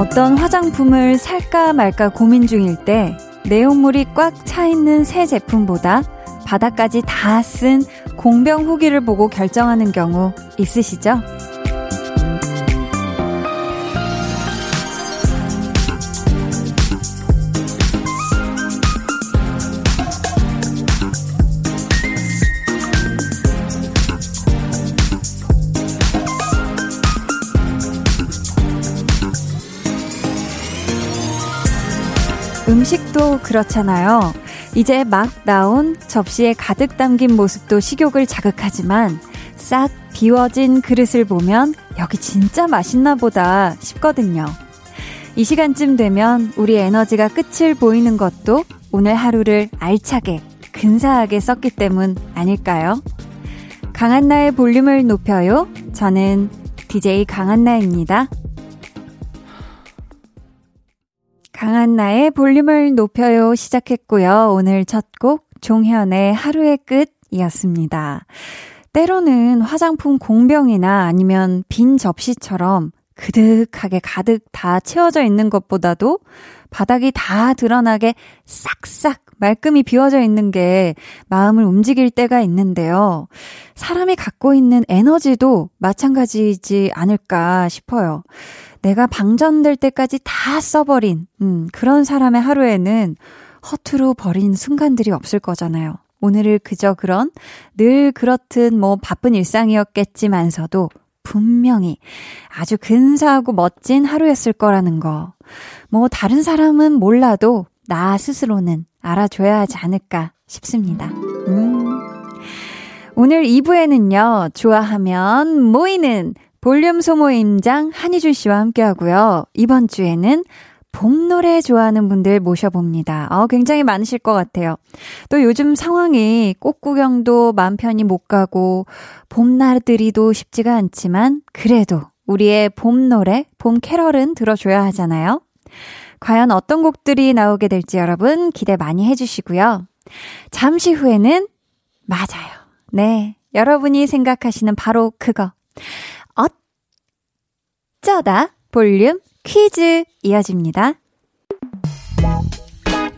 어떤 화장품을 살까 말까 고민 중일 때 내용물이 꽉 차 있는 새 제품보다 바닥까지 다 쓴 공병 후기를 보고 결정하는 경우 있으시죠? 그렇잖아요. 이제 막 나온 접시에 가득 담긴 모습도 식욕을 자극하지만 싹 비워진 그릇을 보면 여기 진짜 맛있나 보다 싶거든요. 이 시간쯤 되면 우리 에너지가 끝을 보이는 것도 오늘 하루를 알차게, 근사하게 썼기 때문 아닐까요? 강한나의 볼륨을 높여요. 저는 DJ 강한나입니다. 강한 나의 볼륨을 높여요 시작했고요. 오늘 첫 곡 종현의 하루의 끝이었습니다. 때로는 화장품 공병이나 아니면 빈 접시처럼 그득하게 가득 다 채워져 있는 것보다도 바닥이 다 드러나게 싹싹 말끔히 비워져 있는 게 마음을 움직일 때가 있는데요. 사람이 갖고 있는 에너지도 마찬가지이지 않을까 싶어요. 내가 방전될 때까지 다 써버린, 음, 그런 사람의 하루에는 허투루 버린 순간들이 없을 거잖아요. 오늘을 그저 그런 늘 그렇듯 뭐 바쁜 일상이었겠지만서도 분명히 아주 근사하고 멋진 하루였을 거라는 거. 뭐 다른 사람은 몰라도 나 스스로는 알아줘야 하지 않을까 싶습니다. 음. 오늘 2부에는요, 좋아하면 모이는 볼륨 소모임장 한희준 씨와 함께 하고요. 이번 주에는 봄 노래 좋아하는 분들 모셔봅니다. 어, 굉장히 많으실 것 같아요. 또 요즘 상황이 꽃 구경도 맘 편히 못 가고, 봄날들이도 쉽지가 않지만, 그래도 우리의 봄 노래, 봄 캐럴은 들어줘야 하잖아요. 과연 어떤 곡들이 나오게 될지 여러분 기대 많이 해주시고요. 잠시 후에는, 맞아요. 네. 여러분이 생각하시는 바로 그거. 어쩌다 볼륨 퀴즈 이어집니다.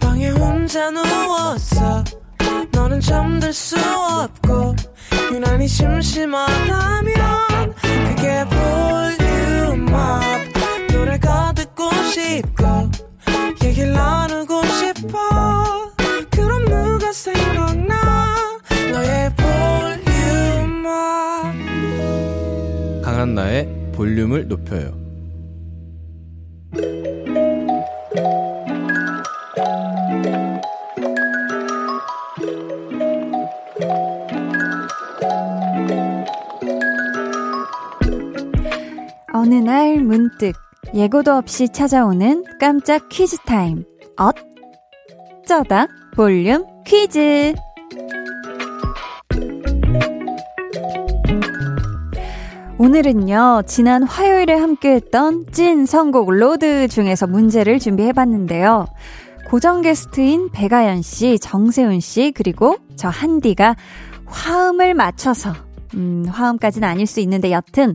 방에 혼자 누웠어. 너는 잠들 수 없고 유난히 심심하다면 그게 볼륨업 노래가 듣고 싶고 얘기를 나누고 싶어 그럼 누가 생각나 너의 볼륨업 강한나의 볼륨을 높여요. 어느 날 문득 예고도 없이 찾아오는 깜짝 퀴즈 타임. 어쩌다 볼륨 퀴즈. 오늘은요, 지난 화요일에 함께했던 찐 선곡 로드 중에서 문제를 준비해봤는데요. 고정 게스트인 배가연 씨, 정세훈 씨, 그리고 저 한디가 화음을 맞춰서, 음, 화음까지는 아닐 수 있는데 여튼,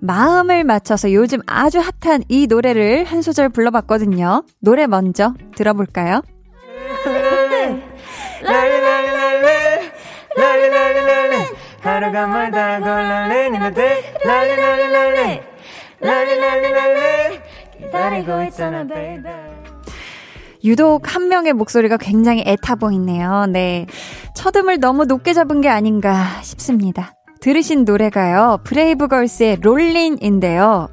마음을 맞춰서 요즘 아주 핫한 이 노래를 한 소절 불러봤거든요. 노래 먼저 들어볼까요? 하루가 멀다 골라내는 것들 랄리랄리랄리 랄리랄리랄리 기다리고 있잖아 babe 유독 한 명의 목소리가 굉장히 애타 보이네요. 네. 첫음을 너무 높게 잡은 게 아닌가 싶습니다. 들으신 노래가요. 브레이브걸스의 롤린인데요.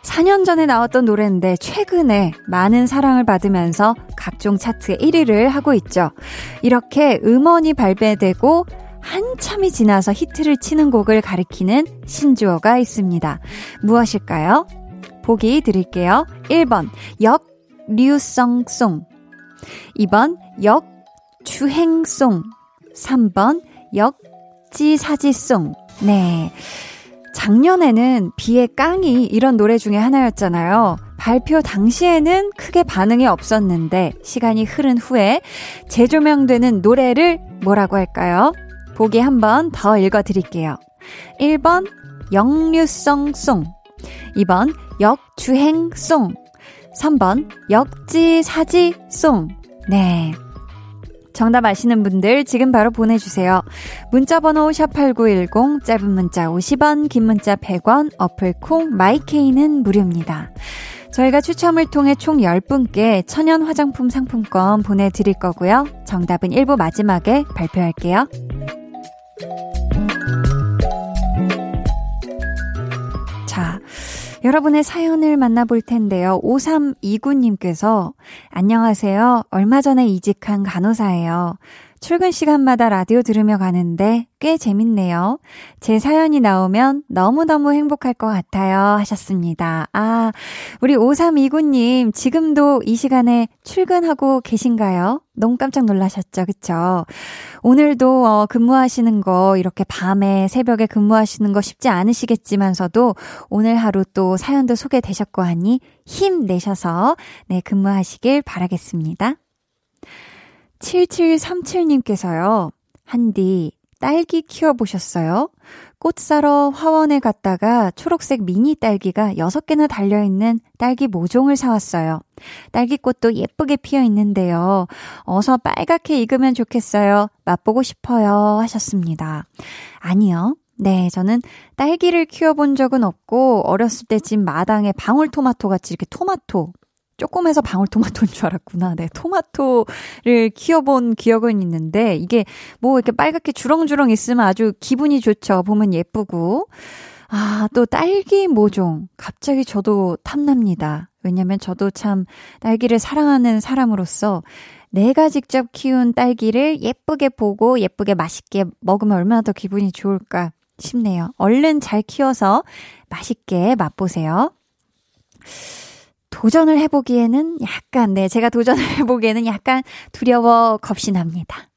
4년 전에 나왔던 노래인데 최근에 많은 사랑을 받으면서 각종 차트 1위를 하고 있죠. 이렇게 음원이 발매되고 한참이 지나서 히트를 치는 곡을 가리키는 신조어가 있습니다. 무엇일까요? 보기 드릴게요. 1번, 역류성송. 2번, 역주행송. 3번, 역지사지송. 네. 작년에는 비의 깡이 이런 노래 중에 하나였잖아요. 발표 당시에는 크게 반응이 없었는데 시간이 흐른 후에 재조명되는 노래를 뭐라고 할까요? 보기 한 번 더 읽어드릴게요. 1번 역류성 송 2번 역주행 송 3번 역지사지송. 네. 정답 아시는 분들 지금 바로 보내주세요. 문자번호 샵8910, 짧은 문자 50원, 긴 문자 100원, 어플 콩, 마이케이는 무료입니다. 저희가 추첨을 통해 총 10분께 천연 화장품 상품권 보내드릴 거고요. 정답은 1부 마지막에 발표할게요. 자, 여러분의 사연을 만나볼 텐데요. 5329님께서 안녕하세요. 얼마 전에 이직한 간호사예요. 출근 시간마다 라디오 들으며 가는데 꽤 재밌네요. 제 사연이 나오면 너무너무 행복할 것 같아요. 하셨습니다. 아, 우리 5329님, 지금도 이 시간에 출근하고 계신가요? 너무 깜짝 놀라셨죠? 그쵸? 오늘도 어, 근무하시는 거, 이렇게 밤에, 새벽에 근무하시는 거 쉽지 않으시겠지만서도 오늘 하루 또 사연도 소개되셨고 하니 힘내셔서, 네, 근무하시길 바라겠습니다. 7737님께서요. 한디, 딸기 키워보셨어요? 꽃 사러 화원에 갔다가 초록색 미니 딸기가 6개나 달려있는 딸기 모종을 사왔어요. 딸기꽃도 예쁘게 피어 있는데요. 어서 빨갛게 익으면 좋겠어요. 맛보고 싶어요. 하셨습니다. 아니요. 네, 저는 딸기를 키워본 적은 없고, 어렸을 때 집 마당에 방울토마토 같이 이렇게 토마토, 조금해서 방울토마토인 줄 알았구나. 네, 토마토를 키워본 기억은 있는데, 이게 뭐 이렇게 빨갛게 주렁주렁 있으면 아주 기분이 좋죠. 보면 예쁘고. 아, 또 딸기 모종. 갑자기 저도 탐납니다. 왜냐면 저도 참 딸기를 사랑하는 사람으로서 내가 직접 키운 딸기를 예쁘게 보고 예쁘게 맛있게 먹으면 얼마나 더 기분이 좋을까 싶네요. 얼른 잘 키워서 맛있게 맛보세요. 도전을 해보기에는 약간, 네, 제가 도전을 해보기에는 약간 두려워 겁이 납니다.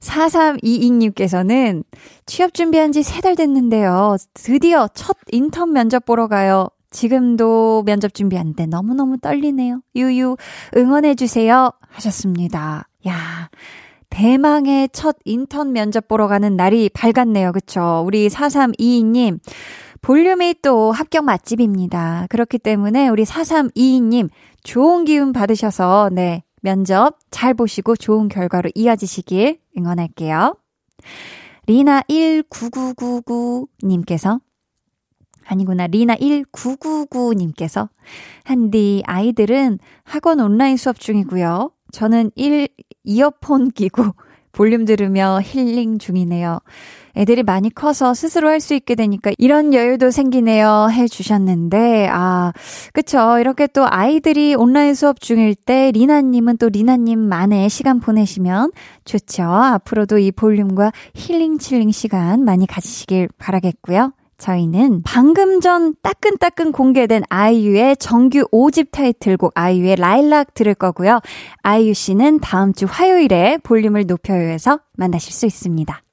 4322님께서는 취업 준비한 지 세 달 됐는데요. 드디어 첫 인턴 면접 보러 가요. 지금도 면접 준비하는데 너무너무 떨리네요. 유유, 응원해주세요. 하셨습니다. 야, 대망의 첫 인턴 면접 보러 가는 날이 밝았네요. 그쵸? 우리 4322님. 볼륨이 또 합격 맛집입니다. 그렇기 때문에 우리 4322님 좋은 기운 받으셔서 네, 면접 잘 보시고 좋은 결과로 이어지시길 응원할게요. 리나 19999님께서 아니구나. 리나 1999님께서 한디 아이들은 학원 온라인 수업 중이고요. 저는 1 이어폰 끼고 볼륨 들으며 힐링 중이네요. 애들이 많이 커서 스스로 할 수 있게 되니까 이런 여유도 생기네요 해 주셨는데 아 그쵸 이렇게 또 아이들이 온라인 수업 중일 때 리나님은 또 리나님만의 시간 보내시면 좋죠 앞으로도 이 볼륨과 힐링 칠링 시간 많이 가지시길 바라겠고요 저희는 방금 전 따끈따끈 공개된 아이유의 정규 5집 타이틀곡 아이유의 라일락 들을 거고요. 아이유 씨는 다음 주 화요일에 볼륨을 높여요에서 만나실 수 있습니다.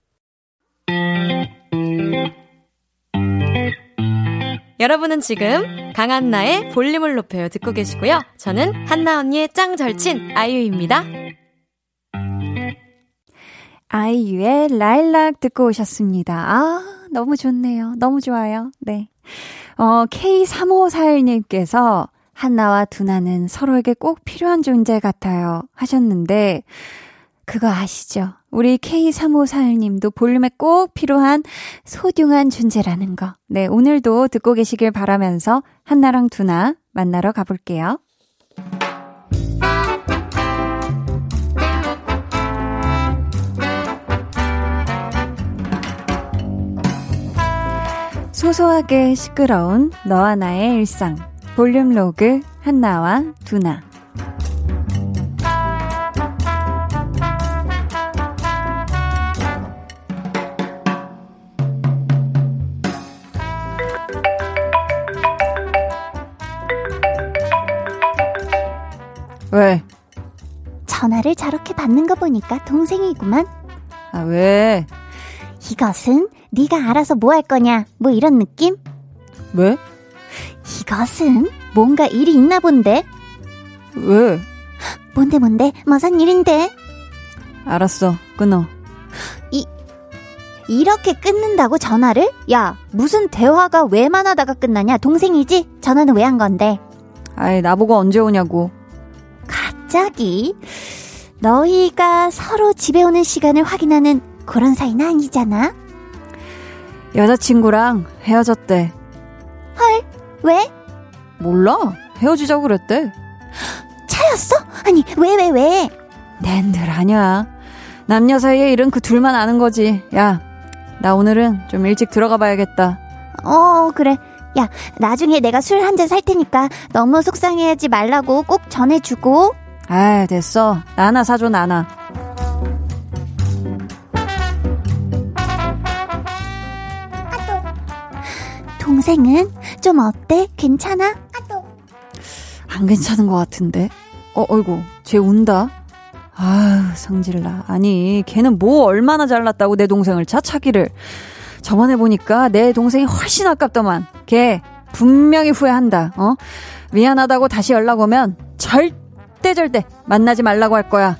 여러분은 지금 강한나의 볼륨을 높여요 듣고 계시고요. 저는 한나 언니의 짱 절친 아이유입니다. 아이유의 라일락 듣고 오셨습니다. 아, 너무 좋네요. 너무 좋아요. 네. 어, K3541님께서 한나와 두나는 서로에게 꼭 필요한 존재 같아요. 하셨는데, 그거 아시죠? 우리 K3541님도 볼륨에 꼭 필요한 소중한 존재라는 거. 네, 오늘도 듣고 계시길 바라면서 한나랑 두나 만나러 가볼게요. 소소하게 시끄러운 너와 나의 일상. 볼륨 로그 한나와 두나. 왜? 전화를 저렇게 받는 거 보니까 동생이구만. 아, 왜? 이것은 네가 알아서 뭐 할 거냐? 뭐 이런 느낌? 왜? 이것은 뭔가 일이 있나 본데. 왜? 뭔데 뭔데? 무슨 일인데? 알았어. 끊어. 이 이렇게 끊는다고 전화를? 야, 무슨 대화가 왜만 하다가 끝나냐? 동생이지? 전화는 왜 한 건데? 아이, 나보고 언제 오냐고. 갑자기? 너희가 서로 집에 오는 시간을 확인하는 그런 사이는 아니잖아? 여자친구랑 헤어졌대. 헐, 왜? 몰라. 헤어지자고 그랬대. 차였어? 아니, 왜, 왜, 왜? 낸들 아냐. 남녀 사이의 일은 그 둘만 아는 거지. 야, 나 오늘은 좀 일찍 들어가 봐야겠다. 어, 그래. 야, 나중에 내가 술 한 잔 살 테니까 너무 속상해하지 말라고 꼭 전해주고. 아, 됐어. 나나 사줘, 나나. 동생은 좀 어때? 괜찮아? 안 괜찮은 것 같은데. 어, 어이구, 쟤 운다. 아유, 성질나. 아니, 걔는 뭐 얼마나 잘났다고 내 동생을 차차기를. 저번에 보니까 내 동생이 훨씬 아깝더만. 걔 분명히 후회한다. 어? 미안하다고 다시 연락 오면 절 대 절대 만나지 말라고 할 거야.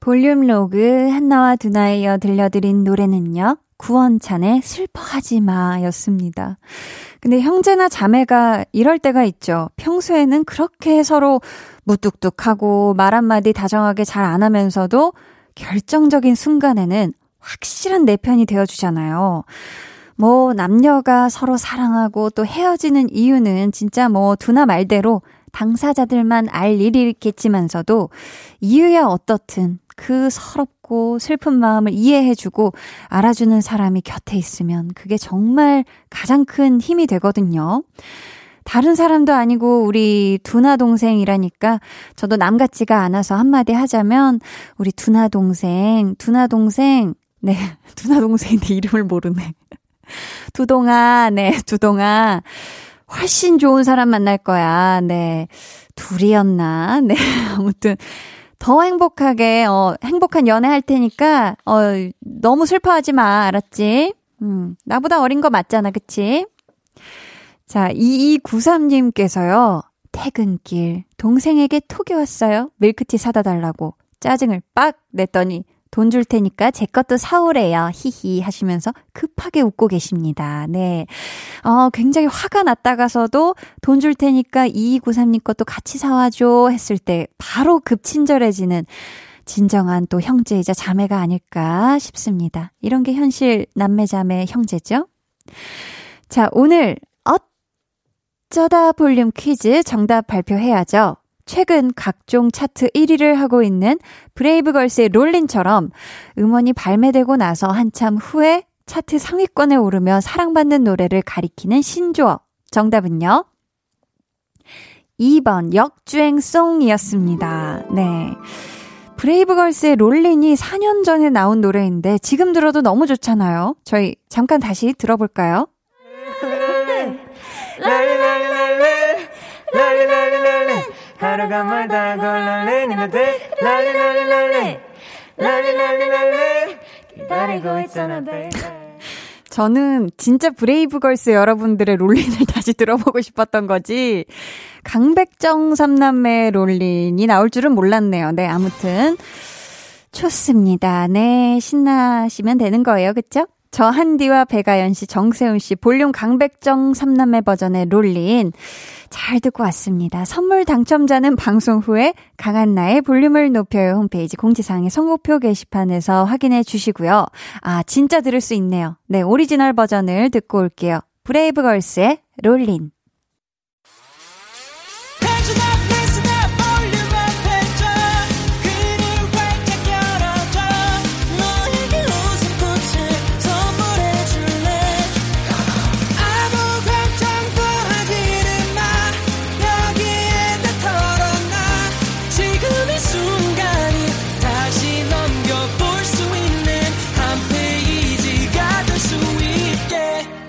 볼륨 로그 한나와 두나에 이어 들려드린 노래는요. 구원찬의 슬퍼하지 마 였습니다. 근데 형제나 자매가 이럴 때가 있죠. 평소에는 그렇게 서로 무뚝뚝하고 말 한마디 다정하게 잘 안 하면서도 결정적인 순간에는 확실한 내 편이 되어주잖아요. 뭐, 남녀가 서로 사랑하고 또 헤어지는 이유는 진짜 뭐, 두나 말대로 당사자들만 알 일이겠지만서도 이유야 어떻든 그 서럽고 슬픈 마음을 이해해주고 알아주는 사람이 곁에 있으면 그게 정말 가장 큰 힘이 되거든요. 다른 사람도 아니고 우리 두나 동생이라니까 저도 남 같지가 않아서 한마디 하자면 우리 두나 동생, 두나 동생, 네, 두나 동생인데 이름을 모르네. 두동아, 네, 두동아. 훨씬 좋은 사람 만날 거야. 네. 둘이었나? 네. 아무튼 더 행복하게, 어, 행복한 연애 할 테니까, 어, 너무 슬퍼하지 마. 알았지? 음, 나보다 어린 거 맞잖아. 그치? 자, 2293님께서요, 퇴근길, 동생에게 톡이 왔어요. 밀크티 사다 달라고. 짜증을 빡 냈더니, 돈 줄 테니까 제 것도 사오래요. 히히 하시면서 급하게 웃고 계십니다. 네. 어, 굉장히 화가 났다가서도 돈 줄 테니까 2293님 것도 같이 사와줘 했을 때 바로 급친절해지는 진정한 또 형제이자 자매가 아닐까 싶습니다. 이런 게 현실 남매 자매 형제죠? 자, 오늘 어쩌다 볼륨 퀴즈 정답 발표해야죠. 최근 각종 차트 1위를 하고 있는 브레이브걸스의 롤린처럼 음원이 발매되고 나서 한참 후에 차트 상위권에 오르며 사랑받는 노래를 가리키는 신조어. 정답은요? 2번 역주행송이었습니다. 네. 브레이브걸스의 롤린이 4년 전에 나온 노래인데 지금 들어도 너무 좋잖아요. 저희 잠깐 다시 들어볼까요? 하루가 멀다 골라내는 데 랄리랄리랄리 랄리랄리랄리 기다리고 있잖아 babe 저는 진짜 브레이브걸스 여러분들의 롤린을 다시 들어보고 싶었던 거지. 강백정 삼남매 롤린이 나올 줄은 몰랐네요. 네, 아무튼. 좋습니다. 네, 신나시면 되는 거예요. 그쵸? 저 한디와 배가연 씨, 정세훈 씨, 볼륨 강백정 삼남매 버전의 롤린. 잘 듣고 왔습니다. 선물 당첨자는 방송 후에 강한나의 볼륨을 높여요 홈페이지 공지사항의 선곡표 게시판에서 확인해 주시고요. 아, 진짜 들을 수 있네요. 네, 오리지널 버전을 듣고 올게요. 브레이브걸스의 롤린.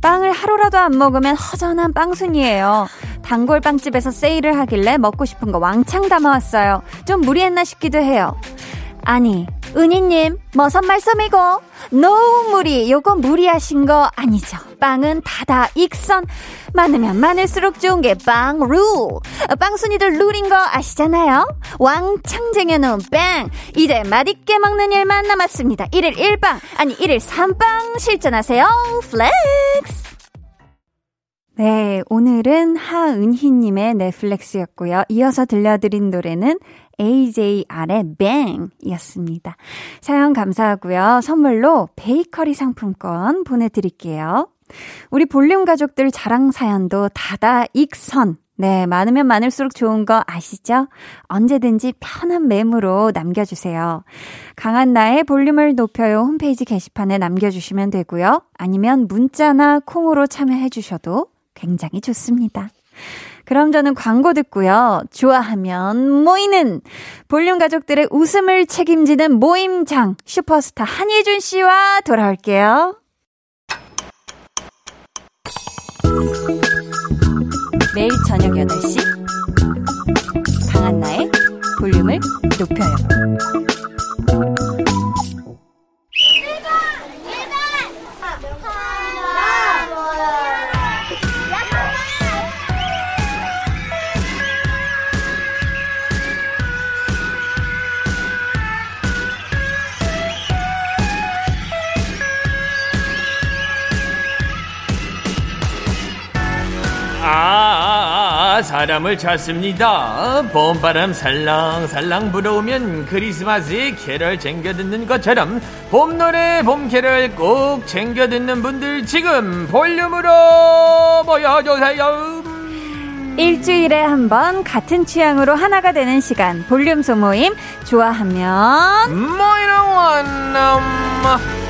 빵을 하루라도 안 먹으면 허전한 빵순이에요. 단골 빵집에서 세일을 하길래 먹고 싶은 거 왕창 담아왔어요. 좀 무리했나 싶기도 해요. 아니, 은희님, 머선 말씀이고, no 무리, 요거 무리하신 거 아니죠. 빵은 다다 익선. 많으면 많을수록 좋은 게 빵 룰. 빵순이들 룰인 거 아시잖아요? 왕창 쟁여놓은 빵. 이제 맛있게 먹는 일만 남았습니다. 1일 1빵, 아니 1일 3빵 실전하세요. Flex! 네, 오늘은 하은희님의 네 flex였고요. 이어서 들려드린 노래는 AJR의 BANG 이었습니다. 사연 감사하고요. 선물로 베이커리 상품권 보내드릴게요. 우리 볼륨 가족들 자랑 사연도 다다 익선. 네, 많으면 많을수록 좋은 거 아시죠? 언제든지 편한 메모로 남겨주세요. 강한 나의 볼륨을 높여요 홈페이지 게시판에 남겨주시면 되고요. 아니면 문자나 콩으로 참여해주셔도 굉장히 좋습니다. 그럼 저는 광고 듣고요. 좋아하면 모이는 볼륨 가족들의 웃음을 책임지는 모임장 슈퍼스타 한예준 씨와 돌아올게요. 매일 저녁 8시 강한나의 볼륨을 높여요. 아, 사람을 찾습니다. 봄바람 살랑살랑 불어오면 크리스마스에 캐럴 챙겨 듣는 것처럼 봄 노래 봄 캐럴 꼭 챙겨 듣는 분들 지금 볼륨으로 모여주세요. 일주일에 한 번 같은 취향으로 하나가 되는 시간 볼륨 소모임 좋아하면 모이는 원남.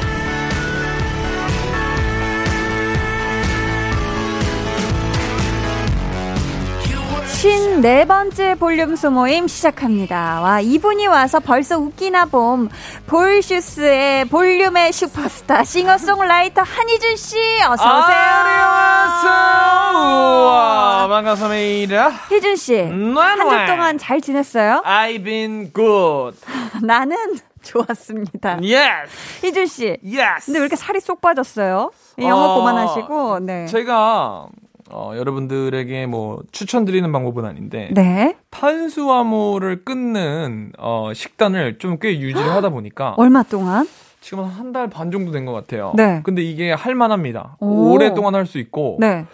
쉰네 번째 볼륨 소 모임 시작합니다. 와, 이분이 와서 벌써 웃기나 봄. 볼슈스의 볼륨의 슈퍼스타, 싱어송라이터 한희준 씨, 어서오세요. 안녕하세요. 우와, 반갑습니다. 희준 씨, 한주 네. 동안 잘 지냈어요? I've been good. 나는 좋았습니다. Yes. 희준 씨, Yes. 근데 왜 이렇게 살이 쏙 빠졌어요? 영어 어, 그만하시고, 네. 제가 어, 여러분들에게 뭐 추천드리는 방법은 아닌데 네. 탄수화물을 끊는 어, 식단을 좀 꽤 유지를 하다 보니까 얼마 동안? 지금 한 달 반 정도 된 것 같아요. 네. 근데 이게 할 만합니다. 오. 오랫동안 할 수 있고 네.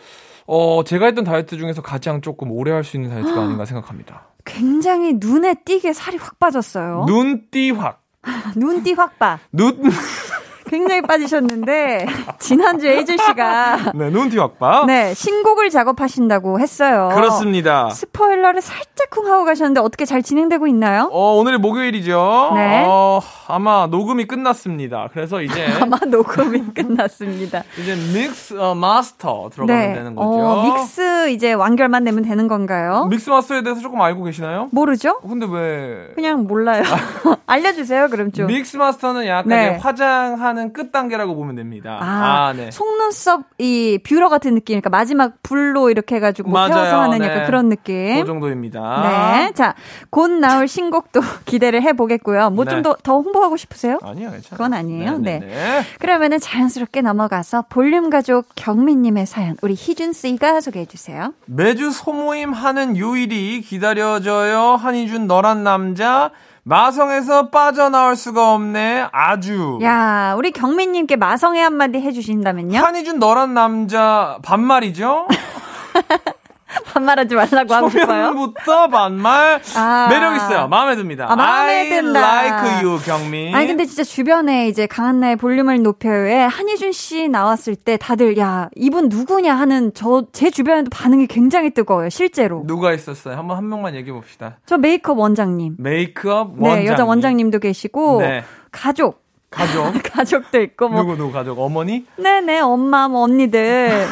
어, 제가 했던 다이어트 중에서 가장 조금 오래 할 수 있는 다이어트가 아닌가 생각합니다. 굉장히 눈에 띄게 살이 확 빠졌어요. 눈띠 확. 눈띠 확 빠. 눈, 굉장히 빠지셨는데 지난주에 혜준 씨가 네, 눈띠 확 봐. 네 신곡을 작업하신다고 했어요. 그렇습니다. 스포일러를 살짝쿵 하고 가셨는데 어떻게 잘 진행되고 있나요? 어, 오늘이 목요일이죠. 네. 어, 아마 녹음이 끝났습니다. 그래서 이제 아마 녹음이 끝났습니다. 이제 믹스 어, 마스터 들어가면 되는 거죠. 어, 믹스 이제 완결만 내면 되는 건가요? 믹스 마스터에 대해서 조금 알고 계시나요? 모르죠? 근데 왜 그냥 몰라요. 알려 주세요. 그럼 좀. 믹스 마스터는 약간 네. 화장하는 끝 단계라고 보면 됩니다. 아, 아, 네. 속눈썹 이 뷰러 같은 느낌이니까 마지막 불로 이렇게 해가지고 뭐. 태워서 하는 네. 약간 그런 느낌. 그 정도입니다. 네. 자, 곧 나올 신곡도 기대를 해보겠고요. 뭐좀 네. 더, 더 홍보하고 싶으세요? 아니요, 괜찮아요. 그건 아니에요. 네. 네. 네, 네. 그러면은 자연스럽게 넘어가서 볼륨 가족 경민님의 사연, 우리 희준 씨가 소개해 주세요. 매주 소모임 하는 요일이 기다려져요. 한희준 너란 남자. 마성에서 빠져나올 수가 없네. 아주. 야, 우리 경민님께 마성의 한마디 해주신다면요? 한희준 너란 남자 반말이죠? 반말하지 말라고 하고 싶어요. 초면부터 반말 아. 매력 있어요. 마음에 듭니다. 아, 마음에 I 든다. like you 경민. 아니 근데 진짜 주변에 이제 강한나의 볼륨을 높여요에 한희준 씨 나왔을 때 다들 야 이분 누구냐 하는 저 제 주변에도 반응이 굉장히 뜨거워요 실제로 누가 있었어요? 한번 한 명만 얘기해 봅시다. 저 메이크업 원장님 메이크업 네 원장. 여자 원장님도 계시고 네. 가족 가족. 가족도 있고 뭐 누구 누구 가족? 어머니? 네네 엄마 뭐 언니들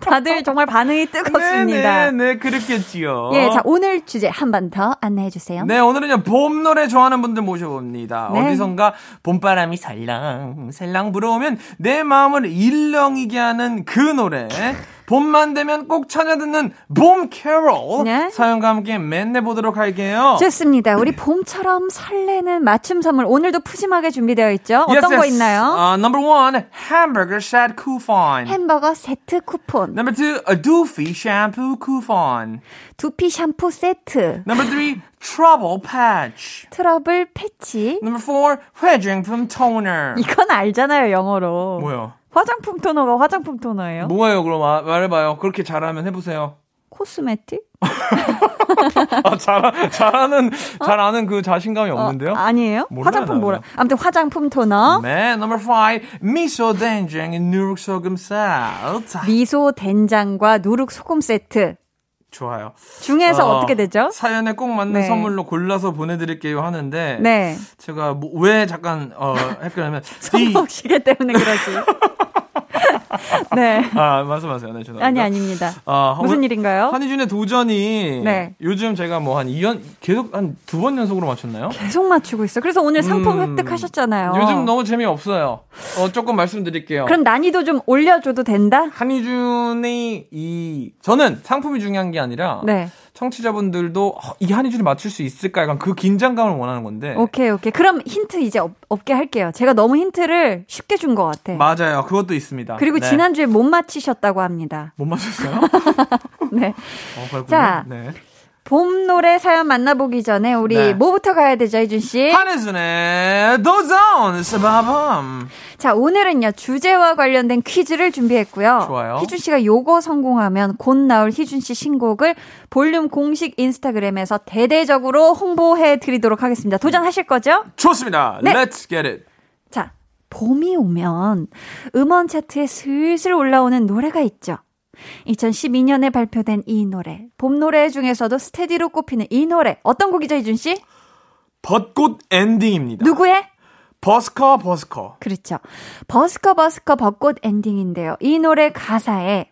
다 다들 정말 반응이 뜨겁습니다. 네, 네, 네, 그렇겠지요. 예, 자, 오늘 주제 한 번 더 안내해 주세요. 네, 오늘은요, 봄 노래 좋아하는 분들 모셔봅니다. 네. 어디선가 봄바람이 살랑, 살랑 불어오면 내 마음을 일렁이게 하는 그 노래. 봄만 되면 꼭 찾아 듣는 봄 캐롤. 네. 사연과 함께 만나보도록 할게요. 좋습니다. 우리 봄처럼 설레는 맞춤 선물 오늘도 푸짐하게 준비되어 있죠. 어떤 Yes, 거 yes. 있나요? 아, number one, hamburger set coupon. 햄버거 세트 쿠폰, Number two, a 두피 shampoo coupon. 두피 샴푸 세트, Number three, trouble patch. 트러블 패치. Number four, 화장품 toner. 이건 알잖아요, 영어로. 뭐요? 화장품 토너가 화장품 토너예요? 뭐예요, 그럼 아, 말해봐요. 그렇게 잘하면 해보세요. 코스메틱? 아, 잘, 잘하는, 잘하는 그 자신감이 없는데요? 어, 아니에요? 몰라요, 화장품. 뭐라? 아무튼 화장품 토너. 네, number five, 미소 된장 누룩 소금 쌀. 미소 된장과 누룩 소금 세트 좋아요. 중에서 어, 어, 떻게 되죠? 사연에 꼭 맞는 네. 선물로 골라서 보내드릴게요 하는데 네. 제가 뭐, 왜 잠깐 어, 헷갈리면 이- 손목시계 때문에 그러지. 네. 아 말씀하세요. 네, 죄송합니다. 아니 아닙니다. 아, 무슨 한- 일인가요? 한희준의 도전이 네. 요즘 제가 뭐 한 2년 계속 한 두 번 연속으로 맞췄나요? 계속 맞추고 있어. 그래서 오늘 상품 음, 획득하셨잖아요. 요즘 너무 재미없어요. 어, 조금 말씀드릴게요. 그럼 난이도 좀 올려줘도 된다? 한희준의 이 저는 상품이 중요한 게 아니라 네. 청취자분들도 어, 이 한희준이 맞출 수 있을까 약간 그 긴장감을 원하는 건데 오케이, 오케이. 그럼 힌트 이제 없, 없게 할게요. 제가 너무 힌트를 쉽게 준 것 같아. 맞아요. 그것도 있습니다. 그리고 네. 지난주에 못 맞히셨다고 합니다. 못 맞췄어요? 네. 어. 자, 네. 봄 노래 사연 만나보기 전에 우리 네. 뭐부터 가야 되죠, 이준 씨? 한혜준의 도전 스바밤 자, 오늘은요, 주제와 관련된 퀴즈를 준비했고요. 좋아요. 희준 씨가 요거 성공하면 곧 나올 희준 씨 신곡을 볼륨 공식 인스타그램에서 대대적으로 홍보해 드리도록 하겠습니다. 도전하실 거죠? 좋습니다. 네. Let's get it. 자, 봄이 오면 음원 차트에 슬슬 올라오는 노래가 있죠. 2012년에 발표된 이 노래, 봄 노래 중에서도 steady로 꼽히는 이 노래, 어떤 곡이죠, 이준 씨? 벚꽃 엔딩입니다. 누구의? 버스커 버스커. 그렇죠. 버스커 버스커 벚꽃 엔딩인데요. 이 노래 가사에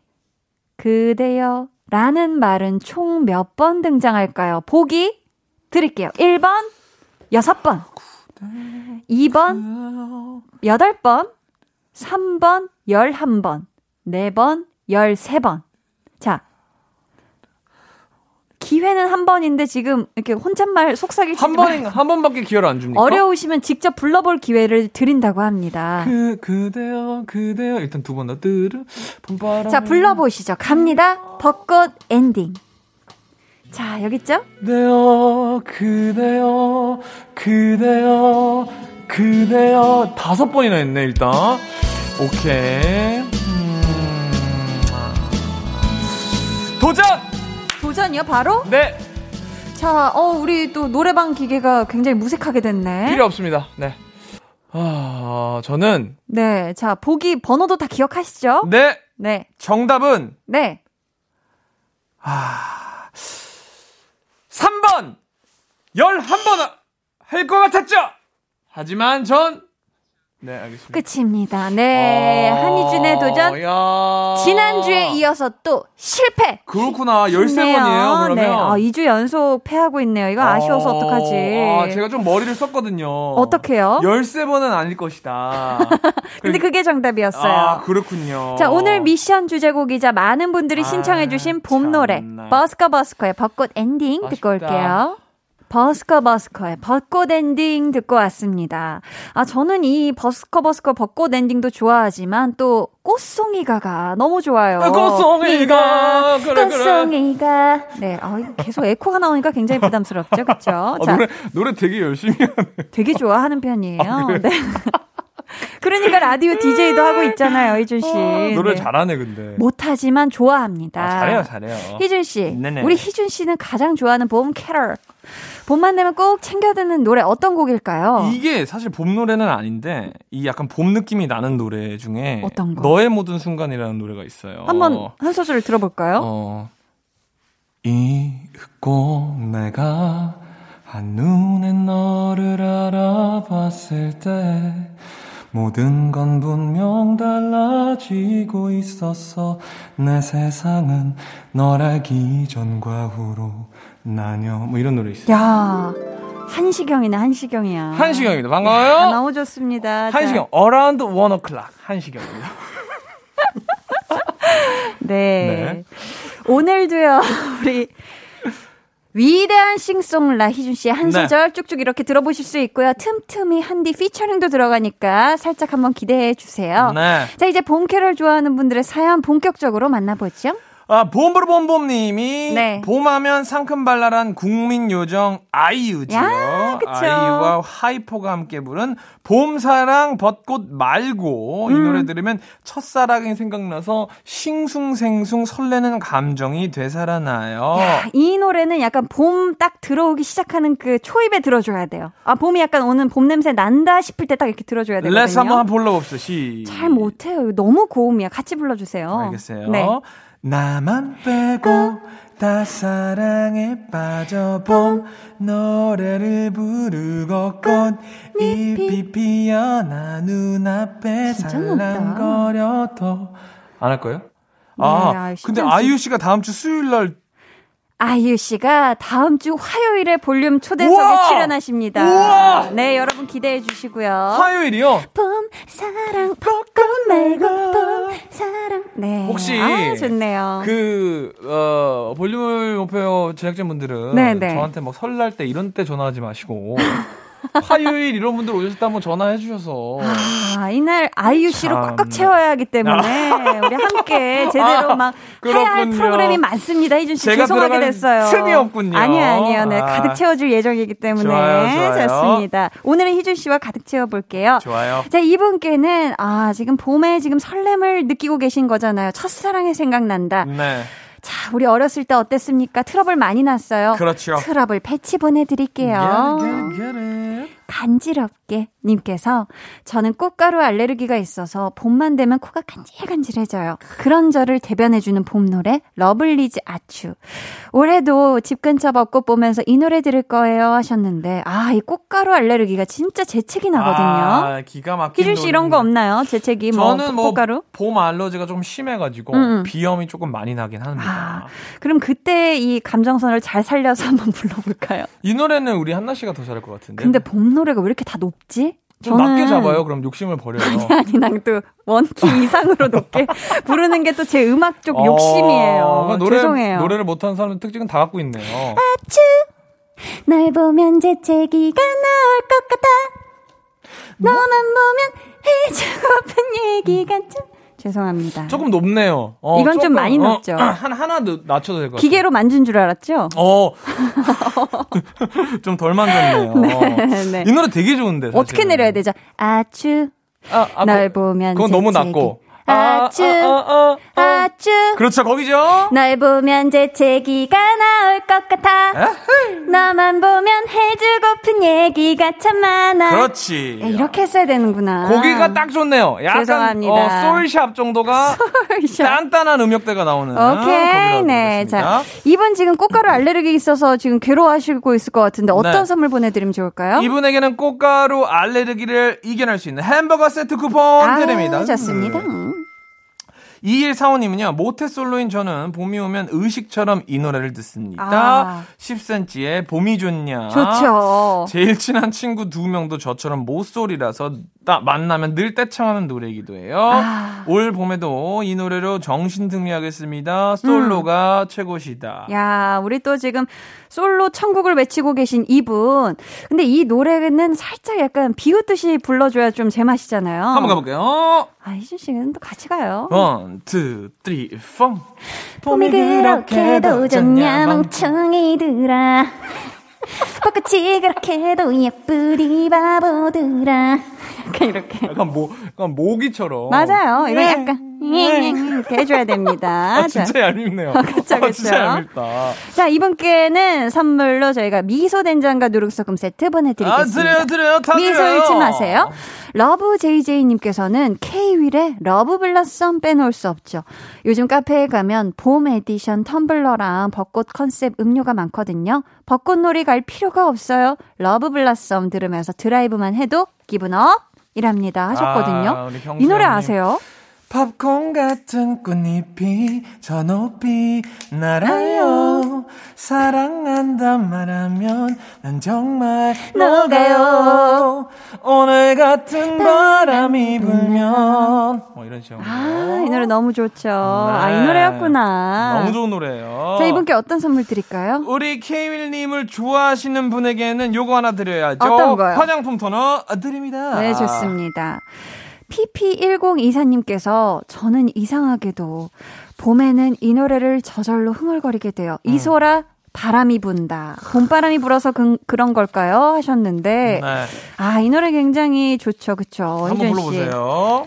그대여 라는 말은 총 몇 번 등장할까요? 보기 드릴게요. 1번 6번 2번 8번 3번 11번 4번 13번 자 기회는 한 번인데 지금 이렇게 혼잣말 속삭이지 한 번에 한 번밖에 기회를 안 줍니까? 어려우시면 직접 불러볼 기회를 드린다고 합니다. 그 그대여 그대여 일단 두 번 더 뜨르 봄바람. 자, 불러보시죠. 갑니다. 벚꽃 엔딩. 자, 여기 있죠? 그대여 그대여 그대여 그대여 다섯 번이나 했네 일단. 오케이. 도전. 도전이요, 바로? 네 자, 어, 우리 또 노래방 기계가 굉장히 무색하게 됐네. 필요 없습니다. 네. 아 저는 네, 자, 보기 번호도 다 기억하시죠? 네 네, 정답은 네. 3번! 11번 할 것 같았죠? 하지만 전, 네, 알겠습니다. 끝입니다. 네, 어, 한희준의 도전. 야. 지난주에 이어서 또 실패! 그렇구나. 13번이에요, 그러면. 네, 아, 2주 연속 패하고 있네요. 이거 아쉬워서 어, 어떡하지? 아, 제가 좀 머리를 썼거든요. 어떡해요? 13번은 아닐 것이다. 근데 그게 정답이었어요. 아, 그렇군요. 자, 오늘 미션 주제곡이자 많은 분들이 아, 신청해주신 봄 노래. 버스커 버스커의 벚꽃 엔딩 듣고 아쉽다. 올게요. 버스커 버스커의 벚꽃 엔딩 듣고 왔습니다. 아, 저는 이 버스커 버스커 벚꽃 엔딩도 좋아하지만 또 꽃송이가가 너무 좋아요. 아, 꽃송이가, 그래, 그래. 꽃송이가. 네, 아, 이거 계속 에코가 나오니까 굉장히 부담스럽죠, 그쵸? 어, 자, 노래, 노래 되게 열심히 하네. 되게 좋아하는 편이에요. 아, 네. 그러니까 라디오 DJ도 하고 있잖아요, 희준 씨. 노래 네. 잘하네, 근데. 못하지만 좋아합니다. 아, 잘해요, 잘해요. 희준 씨, 네네. 우리 희준 씨는 가장 좋아하는 봄 캐럴. 봄만 되면 꼭 챙겨 듣는 노래 어떤 곡일까요? 이게 사실 봄 노래는 아닌데 이 약간 봄 느낌이 나는 노래 중에 어떤 거? 너의 모든 순간이라는 노래가 있어요. 한번 한 소절 들어볼까요? 어. 잊고 내가 한눈에 너를 알아봤을 때 모든 건 분명 달라지고 있었어 내 세상은 널 알기 전과 후로 나뉘어 뭐 이런 노래 있어요 야, 한시경이네, 한시경이야. 한시경입니다 아, 반가워요 너무 좋습니다. 자, 한시경 Around One O'Clock 한시경입니다 네. 오늘도요, 우리 위대한 싱송라 희준 씨의 한 네. 소절 쭉쭉 이렇게 들어보실 수 있고요. 틈틈이 한디 피처링도 들어가니까 살짝 한번 기대해 주세요. 네. 자, 이제 봄 캐럴 좋아하는 분들의 사연 본격적으로 만나보죠. 아, 봄브르봄봄님이 네. 봄하면 상큼발랄한 국민 요정 아이유지요. 야, 그쵸. 아이유와 하이포가 함께 부른 봄사랑 벚꽃 말고 이 음. 노래 들으면 첫사랑이 생각나서 싱숭생숭 설레는 감정이 되살아나요. 이 노래는 약간 봄 딱 들어오기 시작하는 그 초입에 들어줘야 돼요. 아, 봄이 약간 오는 봄 냄새 난다 싶을 때 딱 이렇게 들어줘야 되거든요. Let's 한번 불러봅시다. 시. 잘 못해요. 너무 고음이야. 같이 불러주세요. 알겠어요. 네. 나만 빼고 다 사랑에 빠져 봄 노래를 부르고 꽃잎이 피어나 눈앞에. 살랑거려도 안 할 거예요? 네, 아, 아, 근데 아이유 씨가 다음 주 수요일 날 아이유 씨가 다음 주 화요일에 볼륨 초대석에 우와! 출연하십니다. 우와! 네, 여러분 기대해 주시고요. 화요일이요? 봄 사랑 벚꽃 말고 봄 사랑. 네. 혹시 아, 좋네요. 그, 어, 볼륨을 높여요 제작진분들은 네, 네. 저한테 막 설날 때 이런 때 전화하지 마시고 화요일 이런 분들 오셨을 때 한번 전화해 주셔서 아, 이날 아이유 씨로 참. 꽉꽉 채워야 하기 때문에 우리 함께 제대로 아, 막 해야 할 그렇군요. 프로그램이 많습니다. 희준 씨 죄송하게 됐어요. 틈이 없군요. 아니요, 아니요. 네, 아. 가득 채워 줄 예정이기 때문에 좋아요, 좋아요. 좋습니다. 오늘은 희준 씨와 가득 채워 볼게요. 좋아요. 자, 이분께는, 아, 지금 봄에 지금 설렘을 느끼고 계신 거잖아요. 첫사랑이 생각난다. 네. 자, 우리 어렸을 때 어땠습니까? 트러블 많이 났어요. 그렇죠. 트러블 패치 보내드릴게요. Get it, get it. 간지럽게 님께서 저는 꽃가루 알레르기가 있어서 봄만 되면 코가 간질간질해져요. 그런 저를 대변해주는 봄 노래 러블리즈 아추. 올해도 집 근처 벚꽃 보면서 이 노래 들을 거예요 하셨는데 아 이 꽃가루 알레르기가 진짜 재채기 나거든요. 아, 기가 막힌 희준 씨 이런 거. 없나요? 재채기 뭐 저는 뭐 꽃가루? 봄 알러지가 좀 심해가지고 음, 음. 비염이 조금 많이 나긴 합니다. 아, 그럼 그때 이 감정선을 잘 살려서 한번 불러볼까요? 이 노래는 우리 한나 씨가 더 잘할 것 같은데. 근데 봄 노래 가 왜 이렇게 다 높지? 좀 낮게 잡아요. 그럼 욕심을 버려요. 아니, 난 또 원키 이상으로 높게 부르는 게 또 제 음악적 어, 욕심이에요. 그러니까 노래, 죄송해요. 노래를 못하는 사람은 특징은 다 갖고 있네요. 날 보면 재채기가 나올 것 같아. 너만 보면 해주고픈 얘기가 좀. 죄송합니다. 조금 높네요. 어, 이건 좀 조금, 많이 어, 높죠. 한 하나 더 낮춰도 될 것 같아요. 기계로 만진 줄 알았죠? 어. 좀 덜 만졌네요. 네. 이 노래 되게 좋은데. 사실은. 어떻게 내려야 되죠? 아추, 아, 아, 날 그- 보면 그건 너무. 낮고. 아추, 아, 아, 아, 아. 아 추. 그렇죠, 거기죠? 날 보면 재채기가 나올 것 같아. 너만 보면 해주고픈 얘기가 참 많아. 그렇지. 야, 이렇게 했어야 되는구나. 고기가 딱 좋네요. 약간 죄송합니다. 어, 솔샵 정도가 단단한 음역대가 나오는. 오케이, 네. 자. 이분 지금 꽃가루 알레르기 있어서 지금 괴로워하시고 있을 것 같은데 어떤 네. 선물 보내드리면 좋을까요? 이분에게는 꽃가루 알레르기를 이겨낼 수 있는 햄버거 세트 쿠폰 드립니다. 아, 좋습니다. 음. 2145님은요, 모태솔로인 저는 봄이 오면 의식처럼 이 노래를 듣습니다. 아. 10cm의 봄이 좋냐. 좋죠. 제일 친한 친구 두 명도 저처럼 모쏠이라서 딱 만나면 늘 떼창하는 노래이기도 해요. 아. 올 봄에도 이 노래로 정신 승리하겠습니다. 솔로가 최고시다. 음. 야, 우리 또 지금 솔로 천국을 외치고 계신 이분. 근데 이 노래는 살짝 약간 비웃듯이 불러줘야 좀 제맛이잖아요. 한번 가볼게요. 아, 희준 씨는 또 같이 가요. one, two, three, four. 봄이 그렇게도 좋냐 멍청이들아. 벚꽃이 그렇게도 예쁘디 바보들아. 약간 이렇게. 약간 모, 약간 모기처럼. 맞아요. 이거 네. 약간 이렇게 해줘야 됩니다. 아, 진짜 얄밉네요. 그쵸, 아, 그쵸. 진짜 얄밉다. 자, 이분께는 선물로 저희가 미소 된장과 누룩소금 세트 아, 보내드리겠습니다. 드려요, 드려요. 다 미소 드려요. 잃지 마세요. 러브 JJ님께서는 K-윌의 Love Blossom 빼놓을 수 없죠. 요즘 카페에 가면 봄 에디션 텀블러랑 벚꽃 컨셉 음료가 많거든요. 벚꽃놀이 갈 필요가 없어요. Love Blossom 들으면서 드라이브만 해도 기분 up! 이랍니다 하셨거든요. 아, 이 노래. 아세요? 팝콘 같은 꽃잎이 저 높이 날아요 사랑한단 말하면 난 정말 녹아요 오늘 같은 바람이 불면 뭐 이런 식으로 아, 이 노래 너무 좋죠. 아, 이 노래였구나. 네. 너무 좋은 노래예요 자, 이분께 어떤 선물 드릴까요? 우리 케이윌님을 좋아하시는 분에게는 요거 하나 드려야죠 어떤 거요? 화장품 토너 드립니다 네, 좋습니다. PP1024님께서 저는 이상하게도 봄에는 이 노래를 저절로 흥얼거리게 돼요. 음. 이소라 바람이 분다. 봄바람이 불어서 그, 그런 걸까요? 하셨는데 네. 아, 이 노래 굉장히 좋죠. 그쵸? 한번. 불러보세요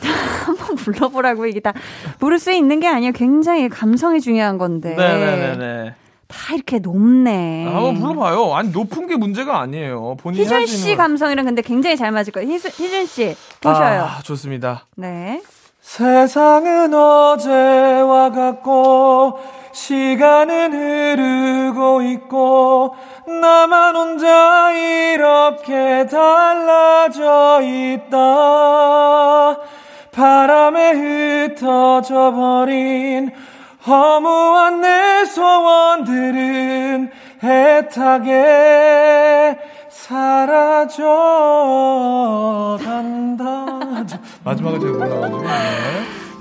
한번 불러보라고 이게 다 부를 수 있는 게 아니에요. 굉장히 감성이 중요한 건데. 네네네네 다 이렇게 높네. 아, 한번 불러봐요. 아니 높은 게 문제가 아니에요. 본인이 희준 할씨 감성이랑 근데 굉장히 잘 맞을 거예요. 희준, 희준 씨 보셔요. 아, 좋습니다. 네. 세상은 어제와 같고 시간은 흐르고 있고 나만 혼자 이렇게 달라져 있다 바람에 흩어져 버린 허무한 내 소원들은 애타게 사라져 간다 마지막에 제가 몰라가지고 네.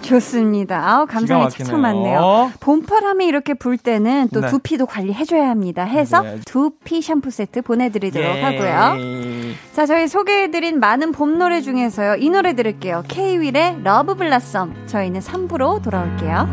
좋습니다. 아우, 감성이 기가 참. 많네요. 봄바람이 이렇게 불 때는 또 네. 두피도 관리해줘야 합니다. 해서 네. 두피 샴푸 세트 보내드리도록 예. 하고요. 자, 저희 소개해드린 많은 봄 노래 중에서요. 이 노래 들을게요. K-윌의 Love Blossom. 저희는 3부로 돌아올게요.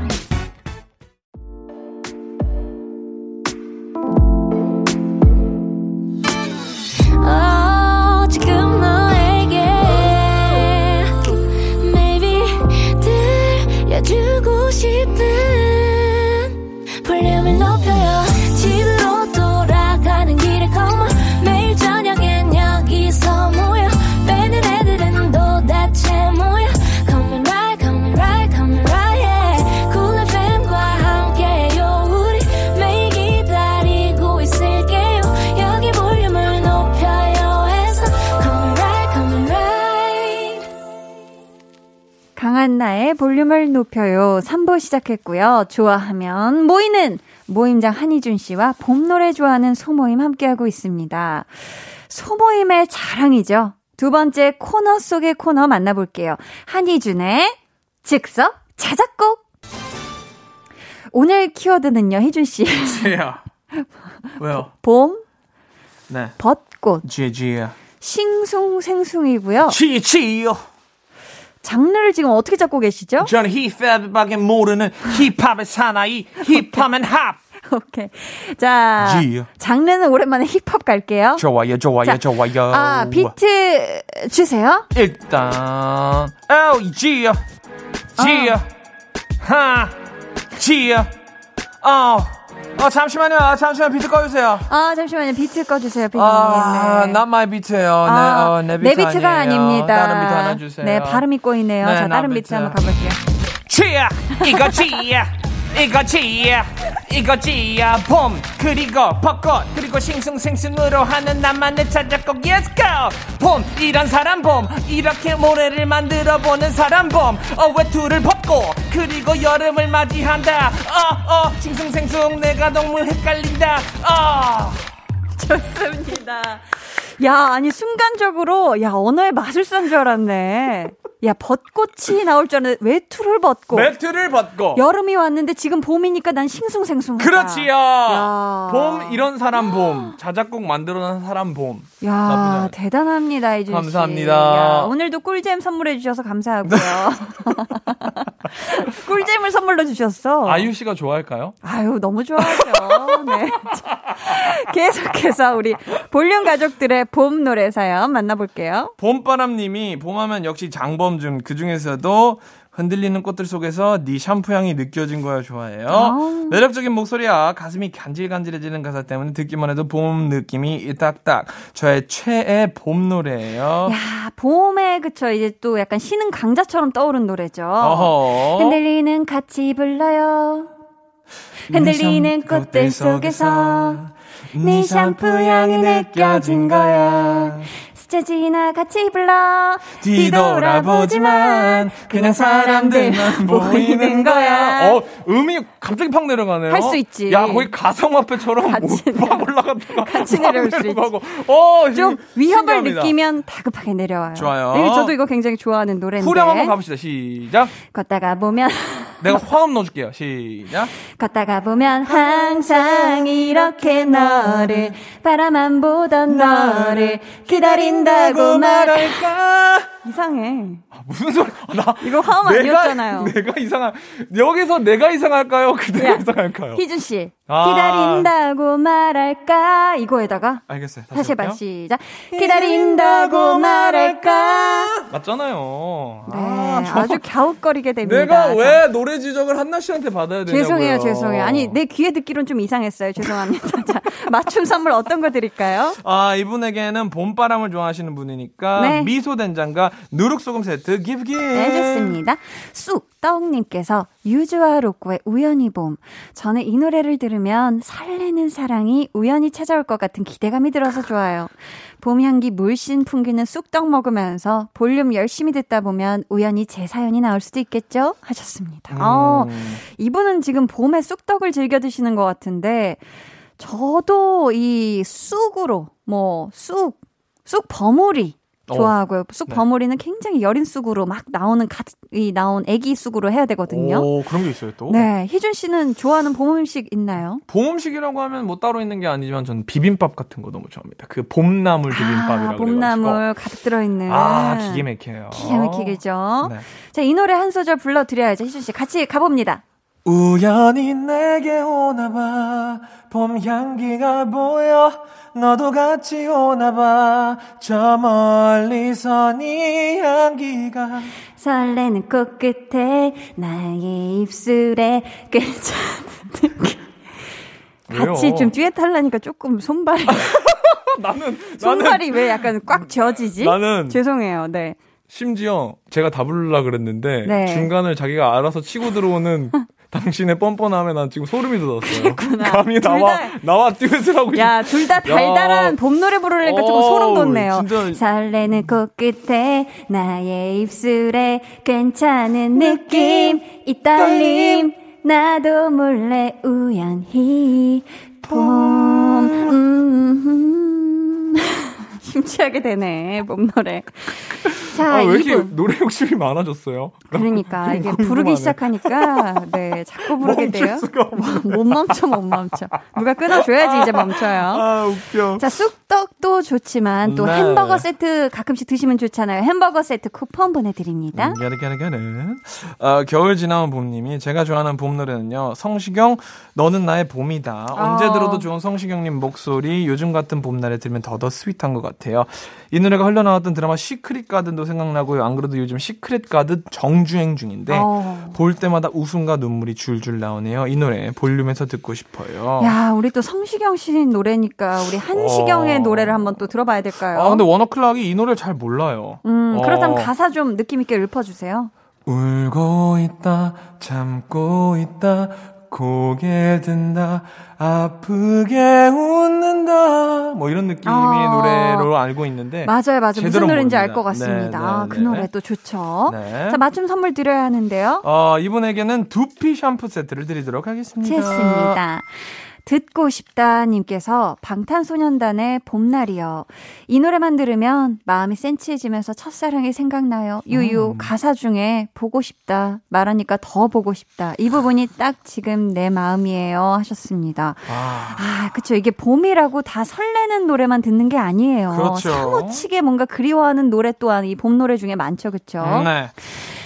한 나의 볼륨을 높여요. 3부 시작했고요. 좋아하면 모이는 모임장 한희준 씨와 봄 노래 좋아하는 소모임 함께하고 있습니다. 소모임의 자랑이죠. 두 번째 코너 속의 코너 만나볼게요. 한희준의 즉석 자작곡. 오늘 키워드는요, 희준 씨. 지혜야 왜요? 봄, 네 벚꽃, 지혜 지혜야 싱숭생숭이고요. 지혜요 장르를 지금 어떻게 잡고 계시죠? 저는 힙합밖에 모르는 힙합의 사나이 힙하면 합 오케이. 자. 장르는 오랜만에 힙합 갈게요. 좋아요 좋아요 자, 좋아요 아, 비트 주세요. 일단 오 지혜 지혜 하 지혜 어, 어 잠시만요 아, 잠시만 비트 꺼주세요 아, 잠시만요. 비트 꺼주세요. 아, 네. not my 비트예요. 네, 아, 어, 내 비트 비트가 아니에요. 아닙니다. 다른 비트 하나 주세요. 네, 발음이 꼬이네요. 네, 자, 나 다른 비트 비트. 한번 가볼게요. 지야 이거지야 이거지야 이거지야 봄. 그리고 벚꽃 그리고 싱숭생숭으로 하는 나만의 자작곡. Let's go 봄 이런 사람 봄. 이렇게 노래를 만들어 보는 사람 봄. 어, 외투를 벗고 그리고 여름을 맞이한다. 어어 싱숭생숭 내가 너무 헷갈린다. 어. 좋습니다. 야, 아니, 순간적으로, 야, 언어의 마술사인 줄 알았네. 야, 벚꽃이 나올 줄 알았는데, 외투를 벗고. 매트를 벗고 여름이 왔는데 지금 봄이니까 난 싱숭생숭하다. 그렇지요. 야. 봄 이런 사람 봄 자작곡 만들어낸 사람 봄. 나쁘지 야, 않아요. 대단합니다, 이준 씨. 감사합니다. 야, 오늘도 꿀잼 선물해 주셔서 감사하고요. 꿀잼을 선물로 주셨어. 아유 씨가 좋아할까요? 아유, 너무 좋아하죠. 네. 자, 계속해서 우리 볼륨 가족들의 봄 노래 사연 만나볼게요. 봄바람님이 봄하면 역시 장범 준그 중에서도 흔들리는 꽃들 속에서 네 샴푸 향이 느껴진 거야 좋아해요. 아. 매력적인 목소리와 가슴이 간질간질해지는 가사 때문에 듣기만 해도 봄 느낌이 딱딱 저의 최애 봄 노래예요. 야, 봄에 그쵸. 이제 또 약간 신은 강자처럼 떠오른 노래죠. 어허. 흔들리는 같이 불러요. 흔들리는 꽃들 속에서 네 샴푸 향이 느껴진 거야. 지나 같이 불러. 뒤돌아보지만 그냥 사람들만 보이는 거야. 어, 음이 갑자기 팍 내려가네요. 할 수 있지. 야, 거의 가상화폐처럼 같이 팍 올라갔다가 같이 팍 내려올 수 있지. 내려가고. 어, 좀 신- 위협을 신기합니다. 느끼면 다급하게 내려와요. 좋아요. 네, 저도 이거 굉장히 좋아하는 노래인데. 후렴 한번 가봅시다. 시작. 걷다가 보면 내가 화음 넣어줄게요. 시작. 걷다가 보면 항상 이렇게 너를 바라만 보던 너를 기다린다고 말할 말할까? 이상해. 아, 무슨 소리? 아, 나 이거 화음 아니었잖아요. 내가 이상한 여기서 내가 이상할까요? 그대가 야, 이상할까요? 희준 씨. 아. 기다린다고 말할까? 이거에다가 알겠어요. 다시 해봐. 할게요. 시작. 기다린다고 말할까? 맞잖아요. 네, 아, 저- 아주 갸웃거리게 됩니다. 내가 자, 왜 노래 지적을 한나 씨한테 받아야 되냐고요. 죄송해요, 죄송해요. 아니, 내 귀에 듣기론 좀 이상했어요. 죄송합니다. 자, 맞춤 선물 어떤 거 드릴까요? 아, 이분에게는 봄바람을 좋아하시는 분이니까 네. 미소 된장과 누룩 소금 세트 기브 기 네, 좋습니다. 쑥 떡님께서 유주와 로꼬의 우연히 봄. 저는 이 노래를 들으 면 설레는 사랑이 우연히 찾아올 것 같은 기대감이 들어서 좋아요. 봄 향기 물씬 풍기는 쑥떡 먹으면서 볼륨 열심히 듣다 보면 우연히 제 사연이 나올 수도 있겠죠? 하셨습니다. 어, 이분은 지금 봄에 쑥떡을 즐겨 드시는 것 같은데, 저도 이 쑥으로, 뭐, 쑥, 쑥 버무리. 좋아하고요. 쑥 네. 버무리는 굉장히 여린 쑥으로 막 나오는 가, 이 나온 애기 쑥으로 해야 되거든요. 오, 그런 게 있어요, 또? 네, 희준 씨는 좋아하는 봄 음식 있나요? 봄 음식이라고 하면 뭐 따로 있는 게 아니지만 저는 비빔밥 같은 거 너무 좋아합니다. 그 봄나물 비빔밥이라고 아, 봄나물 가득 들어있는. 아, 기계 막혀요. 기가 막히겠죠. 네. 자, 이 노래 한 소절 불러드려야죠. 희준 씨 같이 가봅니다. 우연히 내게 오나봐 봄 향기가 보여 너도 같이 오나봐 저 멀리서 네 향기가 설레는 코끝에 나의 입술에 괜찮은 느낌. 같이? 좀 듀엣 하려니까 조금 손발이 나는 손발이 왜 약간 꽉 쥐어지지? 나는 죄송해요. 네. 심지어 제가 다 부르려 그랬는데 네. 중간을 자기가 알아서 치고 들어오는 당신의 뻔뻔함에 난 지금 소름이 돋았어요. 감히 둘 나와 다- 나와 듀엣을 하고 야, 둘 다 달달한 봄 노래 부르려니까 조금 소름 돋네요. 진짜. 설레는 코끝에 나의 입술에 괜찮은 느낌 이 떨림. 나도 몰래 우연히 봄 음, 심취하게 되네 봄 노래. 자, 아, 왜 이렇게 이분. 노래 욕심이 많아졌어요? 그러니까 이게. 부르기 시작하니까 네 자꾸 부르게 돼요. 못 멈춰 못 멈춰. 누가 끊어줘야지 이제 멈춰요. 아 웃겨. 자, 쑥떡도 좋지만 또 네. 햄버거 세트 가끔씩 드시면 좋잖아요. 햄버거 세트 쿠폰 보내드립니다. 야르야르야르. 어, 겨울 지나온 봄님이 제가 좋아하는 봄 노래는요. 성시경 너는 나의 봄이다. 언제 어. 들어도 좋은 성시경님 목소리 요즘 같은 봄날에 들으면 더더 sweet한 것 같아요. 이 노래가 흘러나왔던 드라마 시크릿 가든도 생각나고요. 안 그래도 요즘 시크릿 가든 정주행 중인데 어. 볼 때마다 웃음과 눈물이 줄줄 나오네요. 이 노래 볼륨에서 듣고 싶어요. 야, 우리 또 성시경 씨 노래니까 우리 한시경의 어. 노래를 한번 또 들어봐야 될까요? 아 근데 워너클락이 이 노래를 잘 몰라요. 음, 어. 그렇다면 가사 좀 느낌 있게 읊어주세요. 울고 있다 참고 있다 고개 든다 아프게 웃는다 뭐 이런 느낌의 아. 노래로 알고 있는데 맞아요, 맞아요. 무슨 노래인지 알. 것 같습니다. 네, 아, 네, 그 네. 노래 또 좋죠. 네. 자, 맞춤 선물 드려야 하는데요. 어, 이분에게는 두피 샴푸 세트를 드리도록 하겠습니다. 좋습니다. 듣고 싶다님께서 방탄소년단의 봄날이요. 이 노래만 들으면 마음이 센치해지면서 첫사랑이 생각나요. 유유 음. 가사 중에 보고 싶다 말하니까 더 보고 싶다. 이 부분이 딱 지금 내 마음이에요 하셨습니다. 아, 아, 그쵸. 이게 봄이라고 다 설레는 노래만 듣는 게 아니에요. 그렇죠. 사무치게 뭔가 그리워하는 노래 또한 이 봄 노래 중에 많죠. 그쵸? 네.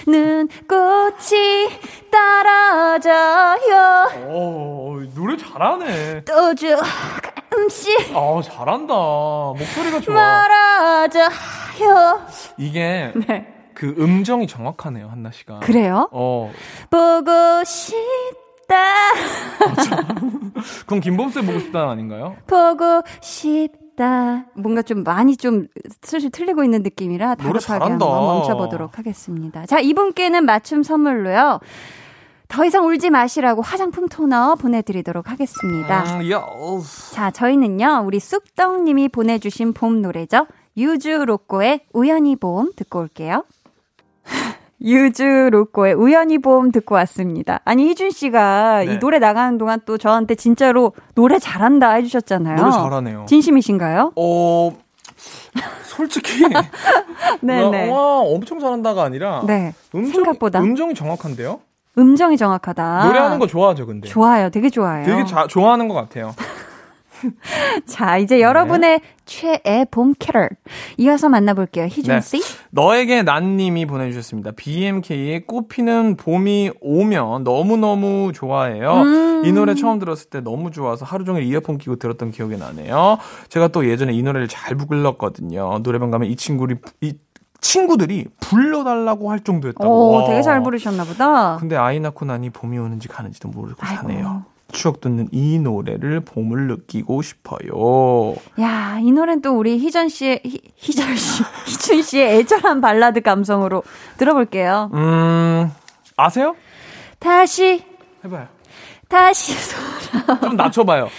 눈꽃이 떨어져요 오, 노래 잘하네. 또 조금씩 아, 잘한다. 목소리가 좋아. 멀어져요 이게 네. 그 음정이 정확하네요, 한나 씨가. 그래요? 어. 보고 싶다 그럼 김범수 보고 싶다는 아닌가요? 보고 싶 다 뭔가 좀 많이 좀 슬슬 틀리고 있는 느낌이라 다급하게. 한번 멈춰보도록 하겠습니다. 자, 이분께는 맞춤 선물로요. 더 이상 울지 마시라고 화장품 토너 보내드리도록 하겠습니다. 음, 야, 자, 저희는요, 우리 쑥떡님이 보내주신 봄 노래죠. 유주 로꼬의 우연히 봄 듣고 올게요. 유주 로꼬의 우연히 봄 듣고 왔습니다. 아니 희준 씨가 네. 이 노래 나가는 동안 또 저한테 진짜로 노래 잘한다 해주셨잖아요. 노래 잘하네요. 진심이신가요? 어, 솔직히. 네네. 와, 엄청 잘한다가 아니라. 네. 음정, 생각보다. 음정이 정확한데요? 음정이 정확하다. 노래하는 거 좋아하죠, 근데. 좋아요. 되게 좋아요. 되게 자, 좋아하는 것 같아요. 자, 이제 여러분의 최애 봄 캐럴 이어서 만나볼게요. 희준 네. 씨. 너에게 난 님이 보내주셨습니다. BMK의 꽃피는 봄이 오면 너무너무 좋아해요. 음. 이 노래 처음 들었을 때 너무 좋아서 하루 종일 이어폰 끼고 들었던 기억이 나네요. 제가 또 예전에 이 노래를 잘 불렀거든요. 노래방 가면 이 친구들이, 이 친구들이 불러달라고 할 정도였다고. 오, 와. 되게 잘 부르셨나 보다. 근데 아이 낳고 나니 봄이 오는지 가는지도 모르고 아이고. 사네요. 추억 돋는 이 노래를 봄을 느끼고 싶어요. 야, 이 노래는 또 우리 희전 씨의, 희, 희전 씨, 희준 씨의 애절한 발라드 감성으로 들어볼게요. 음, 아세요? 다시, 해봐요. 다시, 돌아, 좀 낮춰봐요.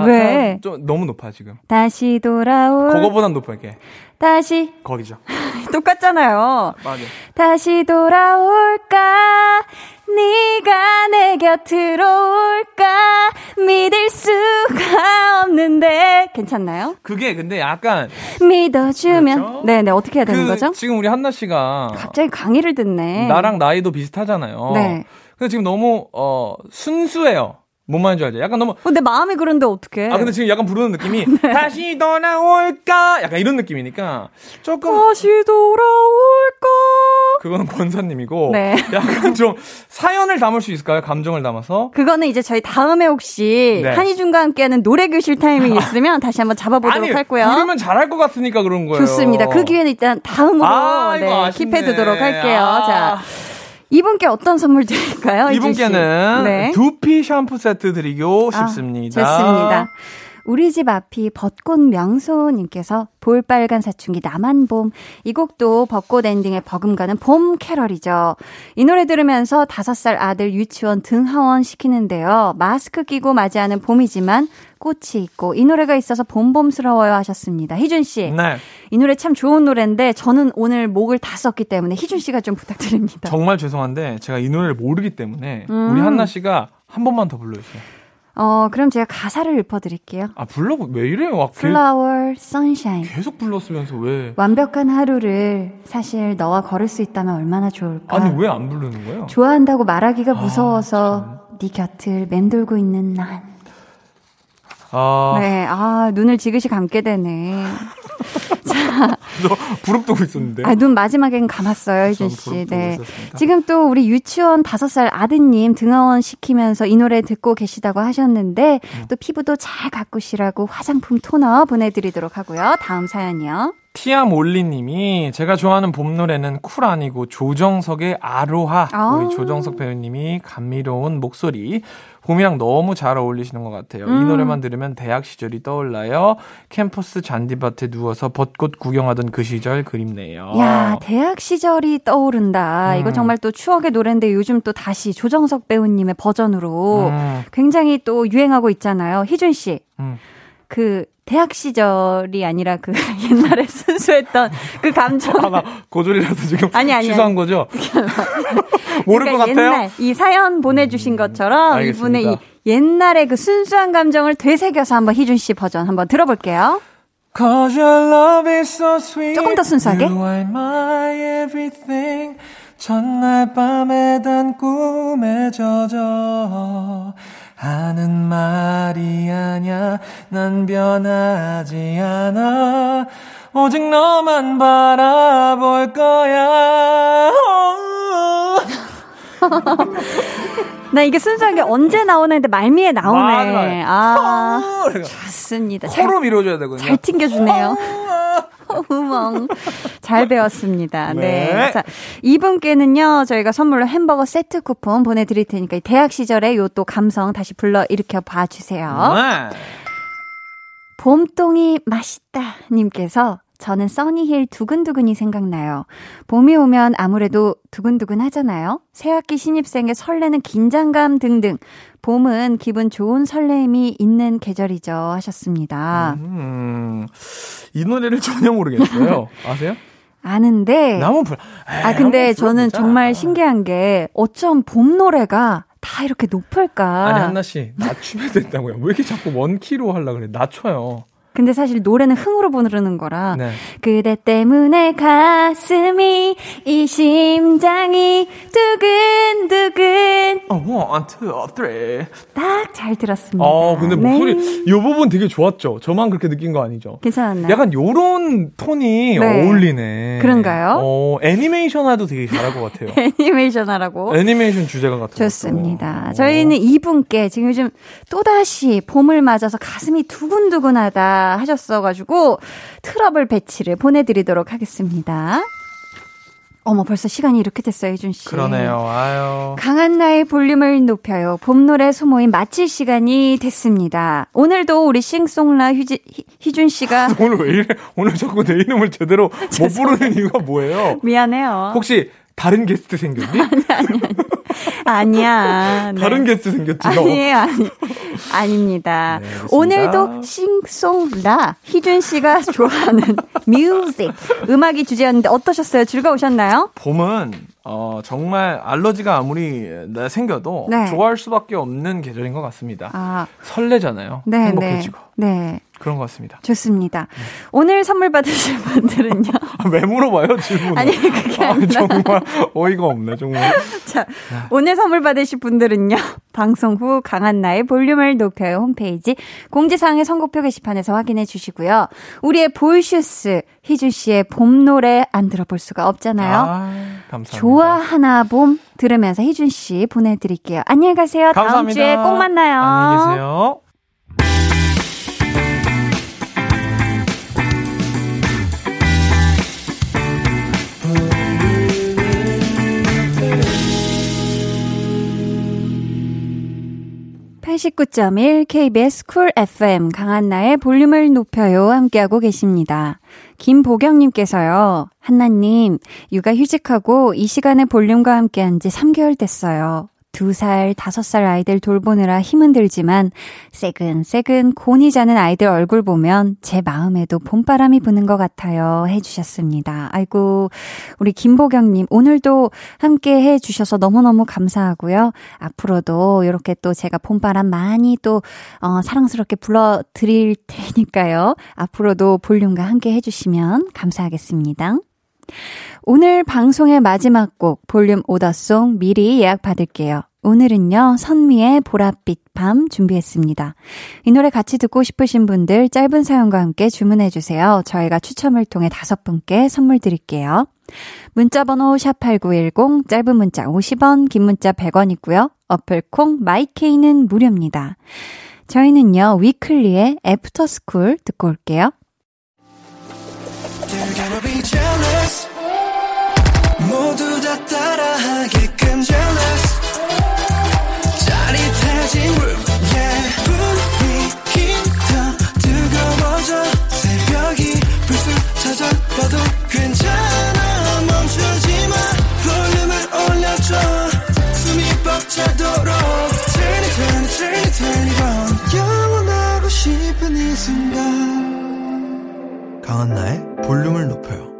다, 왜? 다 좀 너무 높아 지금. 다시 돌아올, 그거보단 높을게. 다시, 거기죠. 똑같잖아요. 맞아. 다시 돌아올까? 네가 내 곁으로 올까? 믿을 수가 없는데 괜찮나요? 그게 근데 약간 믿어주면 그렇죠. 네네 어떻게 해야 되는 그 거죠? 지금 우리 한나 씨가 갑자기 강의를 듣네. 나랑 나이도 비슷하잖아요. 네. 근데 지금 너무 어 순수해요. 뭔 말인지 알죠? 약간 너무 근데 마음이 그런데 어떡해? 아 근데 지금 약간 부르는 느낌이 네. 다시 돌아올까 약간 이런 느낌이니까 조금 다시 돌아올까? 그거는 권사님이고 네. 약간 좀 사연을 담을 수 있을까요? 감정을 담아서 그거는 이제 저희 다음에 혹시 네. 한희준과 함께하는 노래 교실 타이밍이 있으면 다시 한번 잡아보도록 아니 할고요. 부르면 잘할 것 같으니까 그런 거예요. 좋습니다. 그 기회는 일단 다음으로 아, 네. 킵해두도록 할게요. 아. 자, 이분께 어떤 선물 드릴까요? 이분께는 네. 두피 샴푸 세트 드리고 아, 싶습니다. 좋습니다. 우리 집 앞이 벚꽃 명소님께서 볼빨간 사춘기 나만 봄. 이 곡도 벚꽃 엔딩에 버금가는 봄 캐럴이죠. 이 노래 들으면서 다섯 살 아들 유치원 등하원 시키는데요. 마스크 끼고 맞이하는 봄이지만 꽃이 있고 이 노래가 있어서 봄봄스러워요 하셨습니다. 희준 씨. 네. 이 노래 참 좋은 노래인데 저는 오늘 목을 다 썼기 때문에 희준 씨가 좀 부탁드립니다. 정말 죄송한데 제가 이 노래를 모르기 때문에 음. 우리 한나 씨가 한 번만 더 불러주세요. 어, 그럼 제가 가사를 읊어드릴게요. 아 불러 왜 이래요? 막 계- Flower, sunshine. 계속 불렀으면서 왜? 완벽한 하루를 사실 너와 걸을 수 있다면 얼마나 좋을까. 아니 왜 안 부르는 거예요? 좋아한다고 말하기가 아, 무서워서 네 곁을 맴돌고 있는 난. 아, 네, 아 눈을 지그시 감게 되네. 너 부릅뜨고 있었는데. 아, 눈 마지막엔 감았어요, 저도 씨. 네. 지금 또 우리 유치원 다섯 살 아드님 등하원 시키면서 이 노래 듣고 계시다고 하셨는데 음. 또 피부도 잘 가꾸시라고 화장품 토너 보내드리도록 하고요. 다음 사연이요. 티아 몰리님이 제가 좋아하는 봄 노래는 쿨 아니고 조정석의 아로하. 아. 우리 조정석 배우님이 감미로운 목소리. 봄이랑 너무 잘 어울리시는 것 같아요. 이 음. 노래만 들으면 대학 시절이 떠올라요. 캠퍼스 잔디밭에 누워서 벚꽃 구경하던 그 시절 그립네요. 야, 대학 시절이 떠오른다. 음. 이거 정말 또 추억의 노래인데 요즘 또 다시 조정석 배우님의 버전으로 음, 굉장히 또 유행하고 있잖아요. 희준 씨. 음. 그 대학 시절이 아니라 그 옛날에 순수했던 그 감정. 아, 나 고졸이라서 지금 아니, 아니, 취소한 거죠? 모를 그러니까 것 같아요? 옛날 이 사연 보내주신 것처럼 알겠습니다. 이분의 이 옛날의 그 순수한 감정을 되새겨서 한번 희준 씨 버전 한번 들어볼게요. Cause your love is so sweet. 조금 더 순수하게. You are my everything. 전날 밤에 단 꿈에 젖어. 하는 말이 아냐. 난 변하지 않아. 오직 너만 바라볼 거야. 나 이게 순수하게 언제 나오는데 말미에 나오네. 맞아요. 아, 코로 좋습니다. 잘, 코로 밀어줘야 되거든요. 잘 튕겨주네요. 우멍. 잘 배웠습니다. 네. 네. 자, 이분께는요, 저희가 선물로 햄버거 세트 쿠폰 보내드릴 테니까, 이 대학 시절에 요또 감성 다시 불러 일으켜 봐주세요. 네. 봄동이 맛있다 님께서 저는 써니힐 두근두근이 생각나요. 봄이 오면 아무래도 두근두근 하잖아요. 새학기 신입생의 설레는 긴장감 등등 봄은 기분 좋은 설레임이 있는 계절이죠. 하셨습니다. 음, 이 노래를 전혀 모르겠어요. 아세요? 아는데. 나무 불. 아, 근데 저는 정말 신기한 게 어쩜 봄 노래가 다 이렇게 높을까. 아니, 한나 씨, 낮추면 된다고요. 왜 이렇게 자꾸 원 키로 하려고 그래? 낮춰요. 근데 사실 노래는 흥으로 부르는 거라 네. 그대 때문에 가슴이 이 심장이 두근두근 어, one, two, three. 딱잘 들었습니다. 어, 근데 네. 목소리, 이 부분 되게 좋았죠? 저만 그렇게 느낀 거 아니죠? 괜찮았나요? 약간 요런 톤이 네. 어울리네. 그런가요? 어, 애니메이션 하도 되게 잘할 것 같아요. 애니메이션 하라고. 애니메이션 주제가 같은 좋습니다. 것도. 저희는 이분께 지금 요즘 또다시 봄을 맞아서 가슴이 두근두근하다 하셨어가지고 트러블 패치를 보내드리도록 하겠습니다. 어머, 벌써 시간이 이렇게 됐어요, 희준씨. 그러네요. 아유. 강한나의 볼륨을 높여요. 봄 노래 소모임 마칠 시간이 됐습니다. 오늘도 우리 싱송라 휴지, 희- 희준 씨가 오늘 왜 이래? 오늘 자꾸 내 이름을 제대로 못 부르는 이유가 뭐예요? 미안해요. 혹시 다른 게스트 생겼니? 아니야. 네. 다른 게스트 생겼지, 너? 아니에요, 아니, 아닙니다. 네. 오늘도 싱송라 희준 씨가 좋아하는 뮤직 음악이 주제였는데 어떠셨어요? 즐거우셨나요? 봄은 어, 정말 알러지가 아무리 나 생겨도 네. 좋아할 수밖에 없는 계절인 것 같습니다. 아, 설레잖아요. 네, 네, 행복해지고 네, 그런 것 같습니다. 좋습니다. 오늘 선물 받으실 분들은요. 아, 왜 물어봐요 질문? 아니, 그게 아니라. 정말 어이가 없네 정말. 자, 오늘 선물 받으실 분들은요. 방송 후 강한 나의 볼륨을 높여요 홈페이지 공지사항의 선곡표 게시판에서 확인해 주시고요. 우리의 볼슈스 희준 씨의 봄 노래 안 들어볼 수가 없잖아요. 아, 감사합니다. 좋아하나 봄 들으면서 희준 씨 보내드릴게요. 안녕히 가세요. 다음 감사합니다. 주에 꼭 만나요. 안녕히 계세요. (89.1) KBS 쿨 FM 강한나의 볼륨을 높여요 함께하고 계십니다. 김보경님께서요. 한나님 육아 휴직하고 이 시간에 볼륨과 함께한 지 3개월 됐어요. 두 살, 다섯 살 아이들 돌보느라 힘은 들지만 새근새근 곤히 자는 아이들 얼굴 보면 제 마음에도 봄바람이 부는 것 같아요. 해주셨습니다. 아이고, 우리 김보경님 오늘도 함께 해주셔서 너무너무 감사하고요. 앞으로도 이렇게 또 제가 봄바람 많이 또 어, 사랑스럽게 불러드릴 테니까요. 앞으로도 볼륨과 함께 해주시면 감사하겠습니다. 오늘 방송의 마지막 곡 볼륨 오더송 미리 예약 받을게요. 오늘은요, 선미의 보랏빛 밤 준비했습니다. 이 노래 같이 듣고 싶으신 분들 짧은 사연과 함께 주문해주세요. 저희가 추첨을 통해 다섯 분께 선물 드릴게요. 문자번호 샵8910, 짧은 문자 50원, 긴 문자 100원 있고요. 어플 콩, 마이케이는 무료입니다. 저희는요, 위클리의 After School 듣고 올게요. 싶은 이 순간 강한나의 볼륨을 높여요.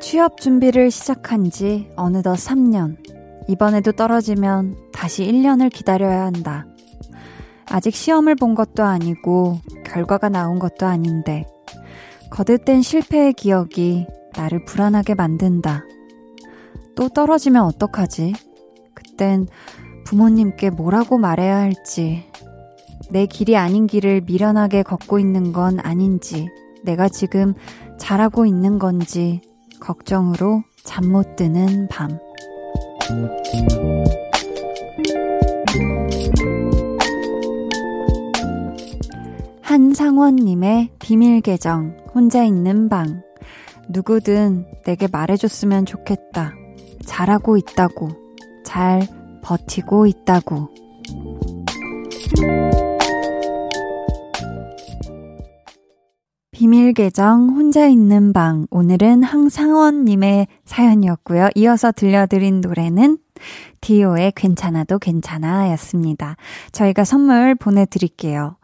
취업 준비를 시작한 지 어느덧 3년. 이번에도 떨어지면 다시 1년을 기다려야 한다. 아직 시험을 본 것도 아니고 결과가 나온 것도 아닌데 거듭된 실패의 기억이 나를 불안하게 만든다. 또 떨어지면 어떡하지? 그땐 부모님께 뭐라고 말해야 할지, 내 길이 아닌 길을 미련하게 걷고 있는 건 아닌지, 내가 지금 잘하고 있는 건지 걱정으로 잠 못 드는 밤. 한상원님의 비밀 계정, 혼자 있는 방. 누구든 내게 말해줬으면 좋겠다. 잘하고 있다고. 잘 버티고 있다고. 비밀 계정 혼자 있는 방 오늘은 항상원님의 사연이었고요. 이어서 들려드린 노래는 디오의 괜찮아도 괜찮아 였습니다. 저희가 선물 보내드릴게요.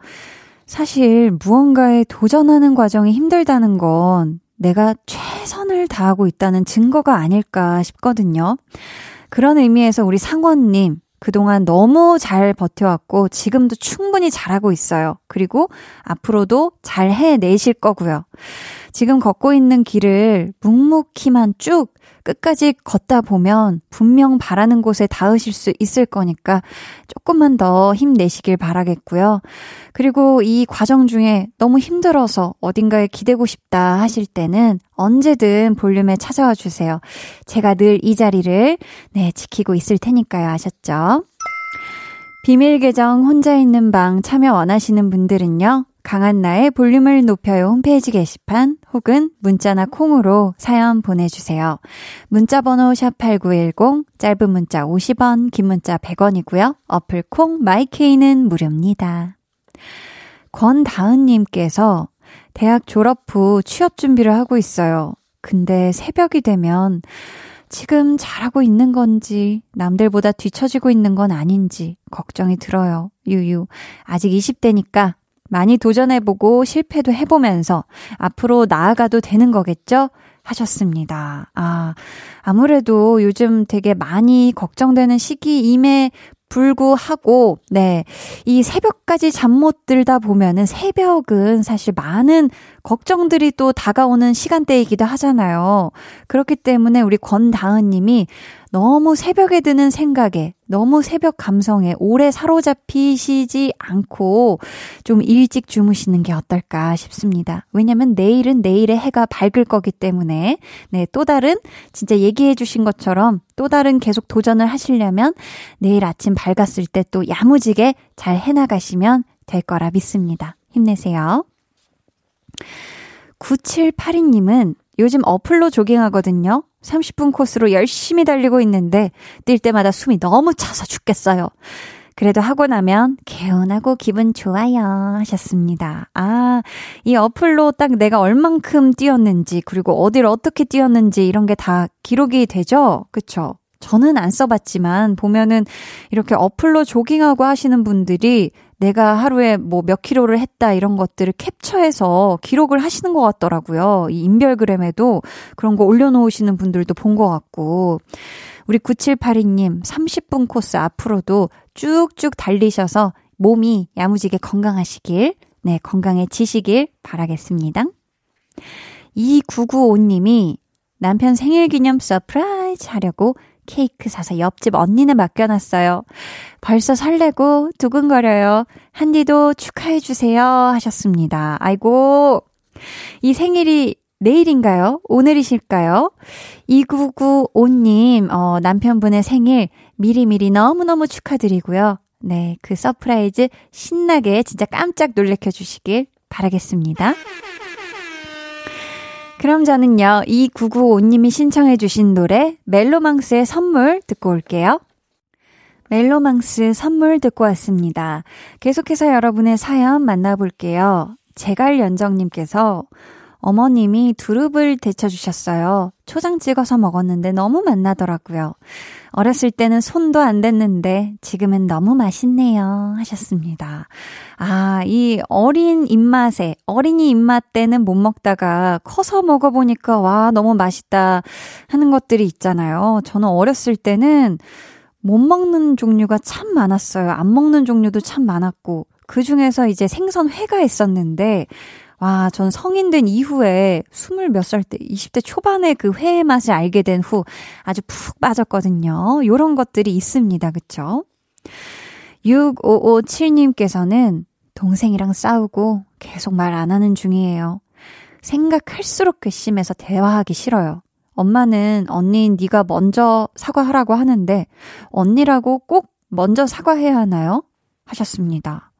사실 무언가에 도전하는 과정이 힘들다는 건 내가 최선을 다하고 있다는 증거가 아닐까 싶거든요. 그런 의미에서 우리 상원님, 그동안 너무 잘 버텨왔고, 지금도 충분히 잘하고 있어요. 그리고 앞으로도 잘 해내실 거고요. 지금 걷고 있는 길을 묵묵히만 쭉 끝까지 걷다 보면 분명 바라는 곳에 닿으실 수 있을 거니까 조금만 더 힘내시길 바라겠고요. 그리고 이 과정 중에 너무 힘들어서 어딘가에 기대고 싶다 하실 때는 언제든 볼륨에 찾아와 주세요. 제가 늘 이 자리를 네, 지키고 있을 테니까요. 아셨죠? 비밀 계정 혼자 있는 방 참여 원하시는 분들은요. 강한나의 볼륨을 높여요 홈페이지 게시판 혹은 문자나 콩으로 사연 보내주세요. 문자 번호 샵8910 짧은 문자 50원 긴 문자 100원이고요. 어플 콩 마이케이는 무료입니다. 권다은님께서 대학 졸업 후 취업 준비를 하고 있어요. 근데 새벽이 되면 지금 잘하고 있는 건지, 남들보다 뒤처지고 있는 건 아닌지 걱정이 들어요. 유유. 아직 20대니까 많이 도전해보고 실패도 해보면서 앞으로 나아가도 되는 거겠죠? 하셨습니다. 아, 아무래도 요즘 되게 많이 걱정되는 시기임에 불구하고, 네. 이 새벽까지 잠 못 들다 보면은 새벽은 사실 많은 걱정들이 또 다가오는 시간대이기도 하잖아요. 그렇기 때문에 우리 권다은 님이 너무 새벽에 드는 생각에, 너무 새벽 감성에 오래 사로잡히시지 않고 좀 일찍 주무시는 게 어떨까 싶습니다. 왜냐면 내일은 내일의 해가 밝을 거기 때문에, 네, 또 다른, 진짜 얘기해 주신 것처럼 또 다른 계속 도전을 하시려면 내일 아침 밝았을 때 또 야무지게 잘 해나가시면 될 거라 믿습니다. 힘내세요. 9782님은 요즘 어플로 조깅하거든요. 30분 코스로 열심히 달리고 있는데 뛸 때마다 숨이 너무 차서 죽겠어요. 그래도 하고 나면 개운하고 기분 좋아요 하셨습니다. 아, 이 어플로 딱 내가 얼만큼 뛰었는지 그리고 어디를 어떻게 뛰었는지 이런 게 다 기록이 되죠? 그쵸? 저는 안 써봤지만 보면은 이렇게 어플로 조깅하고 하시는 분들이 내가 하루에 뭐 몇 킬로를 했다 이런 것들을 캡처해서 기록을 하시는 것 같더라고요. 이 인별그램에도 그런 거 올려놓으시는 분들도 본 것 같고. 우리 9782님 30분 코스 앞으로도 쭉쭉 달리셔서 몸이 야무지게 건강하시길, 네, 건강해지시길 바라겠습니다. 2995님이 남편 생일 기념 서프라이즈 하려고 케이크 사서 옆집 언니네 맡겨놨어요. 벌써 설레고 두근거려요. 한디도 축하해주세요. 하셨습니다. 아이고, 이 생일이 내일인가요? 오늘이실까요? 2995님, 어, 남편분의 생일 미리미리 너무너무 축하드리고요. 네, 그 서프라이즈 신나게 진짜 깜짝 놀래켜 주시길 바라겠습니다. 그럼 저는요, 2995님이 신청해주신 노래, 멜로망스의 선물 듣고 올게요. 멜로망스 선물 듣고 왔습니다. 계속해서 여러분의 사연 만나볼게요. 제갈연정님께서 어머님이 두릅을 데쳐주셨어요. 초장 찍어서 먹었는데 너무 맛나더라고요. 어렸을 때는 손도 안 댔는데 지금은 너무 맛있네요. 하셨습니다. 아, 이 어린 입맛에, 어린이 입맛 때는 못 먹다가 커서 먹어보니까 와, 너무 맛있다 하는 것들이 있잖아요. 저는 어렸을 때는 못 먹는 종류가 참 많았어요. 안 먹는 종류도 참 많았고, 그 중에서 이제 생선회가 있었는데, 와, 전 성인 된 이후에 스물 몇 살 때, 20대 초반에 그 회의 맛을 알게 된 후 아주 푹 빠졌거든요. 요런 것들이 있습니다. 그쵸? 6557님께서는 동생이랑 싸우고 계속 말 안 하는 중이에요. 생각할수록 괘씸해서 대화하기 싫어요. 엄마는 언니 네가 먼저 사과하라고 하는데 언니라고 꼭 먼저 사과해야 하나요? 하셨습니다.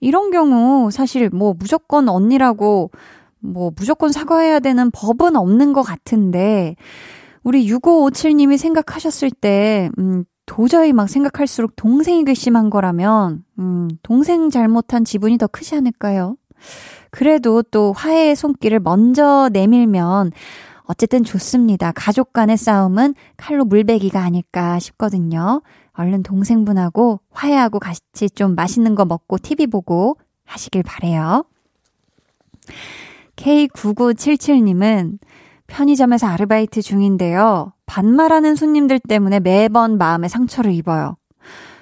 이런 경우 사실 뭐 무조건 언니라고 뭐 무조건 사과해야 되는 법은 없는 것 같은데, 우리 6557님이 생각하셨을 때, 음, 도저히 막 생각할수록 동생이 괘씸한 거라면, 음, 동생 잘못한 지분이 더 크지 않을까요? 그래도 또 화해의 손길을 먼저 내밀면, 어쨌든 좋습니다. 가족 간의 싸움은 칼로 물베기가 아닐까 싶거든요. 얼른 동생분하고 화해하고 같이 좀 맛있는 거 먹고 TV 보고 하시길 바래요. K9977님은 편의점에서 아르바이트 중인데요. 반말하는 손님들 때문에 매번 마음에 상처를 입어요.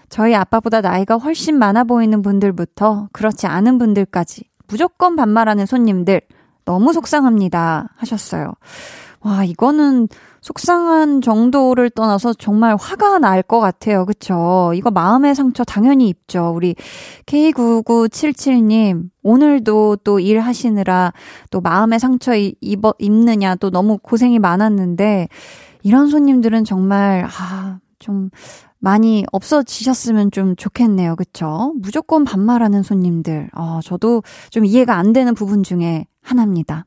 저희 아빠보다 나이가 훨씬 많아 보이는 분들부터 그렇지 않은 분들까지 무조건 반말하는 손님들 너무 속상합니다. 하셨어요. 와, 이거는 속상한 정도를 떠나서 정말 화가 날 것 같아요. 그쵸? 이거 마음의 상처 당연히 입죠. 우리 K9977님, 오늘도 또 일하시느라 또 마음의 상처 입어, 입느냐 또 너무 고생이 많았는데, 이런 손님들은 정말, 아, 좀, 많이 없어지셨으면 좀 좋겠네요. 그쵸? 무조건 반말하는 손님들. 어, 저도 좀 이해가 안 되는 부분 중에 하나입니다.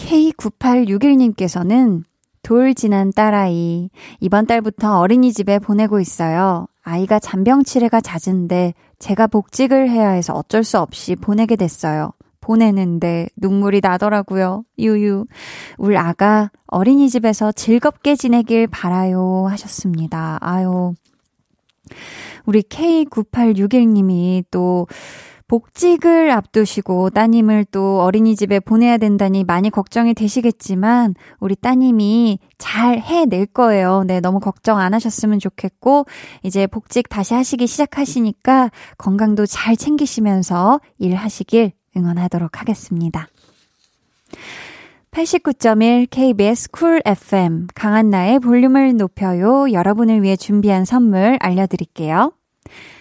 K9861님께서는 돌 지난 딸아이. 이번 달부터 어린이집에 보내고 있어요. 아이가 잔병 치레가 잦은데 제가 복직을 해야 해서 어쩔 수 없이 보내게 됐어요. 보내는데 눈물이 나더라고요. 유유. 울 아가 어린이집에서 즐겁게 지내길 바라요. 하셨습니다. 아유. 우리 K9861님이 또 복직을 앞두시고 따님을 또 어린이집에 보내야 된다니 많이 걱정이 되시겠지만 우리 따님이 잘 해낼 거예요. 네, 너무 걱정 안 하셨으면 좋겠고 이제 복직 다시 하시기 시작하시니까 건강도 잘 챙기시면서 일하시길 응원하도록 하겠습니다. 89.1 KBS 쿨 FM 강한나의 볼륨을 높여요. 여러분을 위해 준비한 선물 알려드릴게요.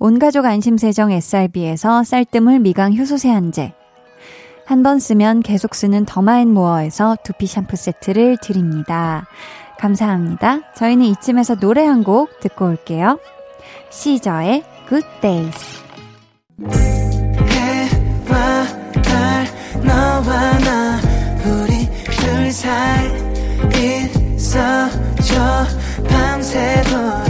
온가족 안심세정 SRB에서 쌀뜨물 미강 효소 세안제 한 번 쓰면 계속 쓰는 더마앤모어에서 두피 샴푸 세트를 드립니다. 감사합니다. 저희는 이쯤에서 노래 한 곡 듣고 올게요. 시저의 Good Days 해와 달 너와 나 우리 둘 사이 있어줘 밤새도록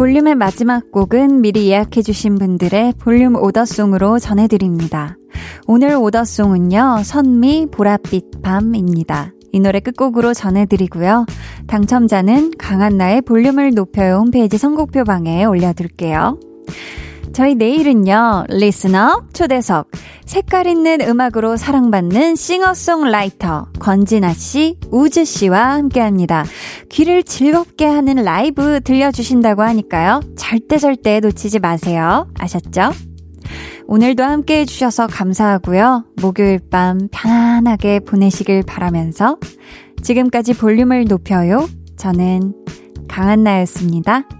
볼륨의 마지막 곡은 미리 예약해주신 분들의 볼륨 오더송으로 전해드립니다. 오늘 오더송은요, 선미 보랏빛 밤입니다. 이 노래 끝곡으로 전해드리고요. 당첨자는 강한나의 볼륨을 높여요 홈페이지 선곡표 방에 올려둘게요. 저희 내일은요, Up 초대석. 색깔 있는 음악으로 사랑받는 싱어송라이터 권진아 씨, 우즈 씨와 함께 합니다. 귀를 즐겁게 하는 라이브 들려주신다고 하니까요. 절대 절대 놓치지 마세요. 아셨죠? 오늘도 함께 해주셔서 감사하고요. 목요일 밤 편안하게 보내시길 바라면서 지금까지 볼륨을 높여요. 저는 강한나였습니다.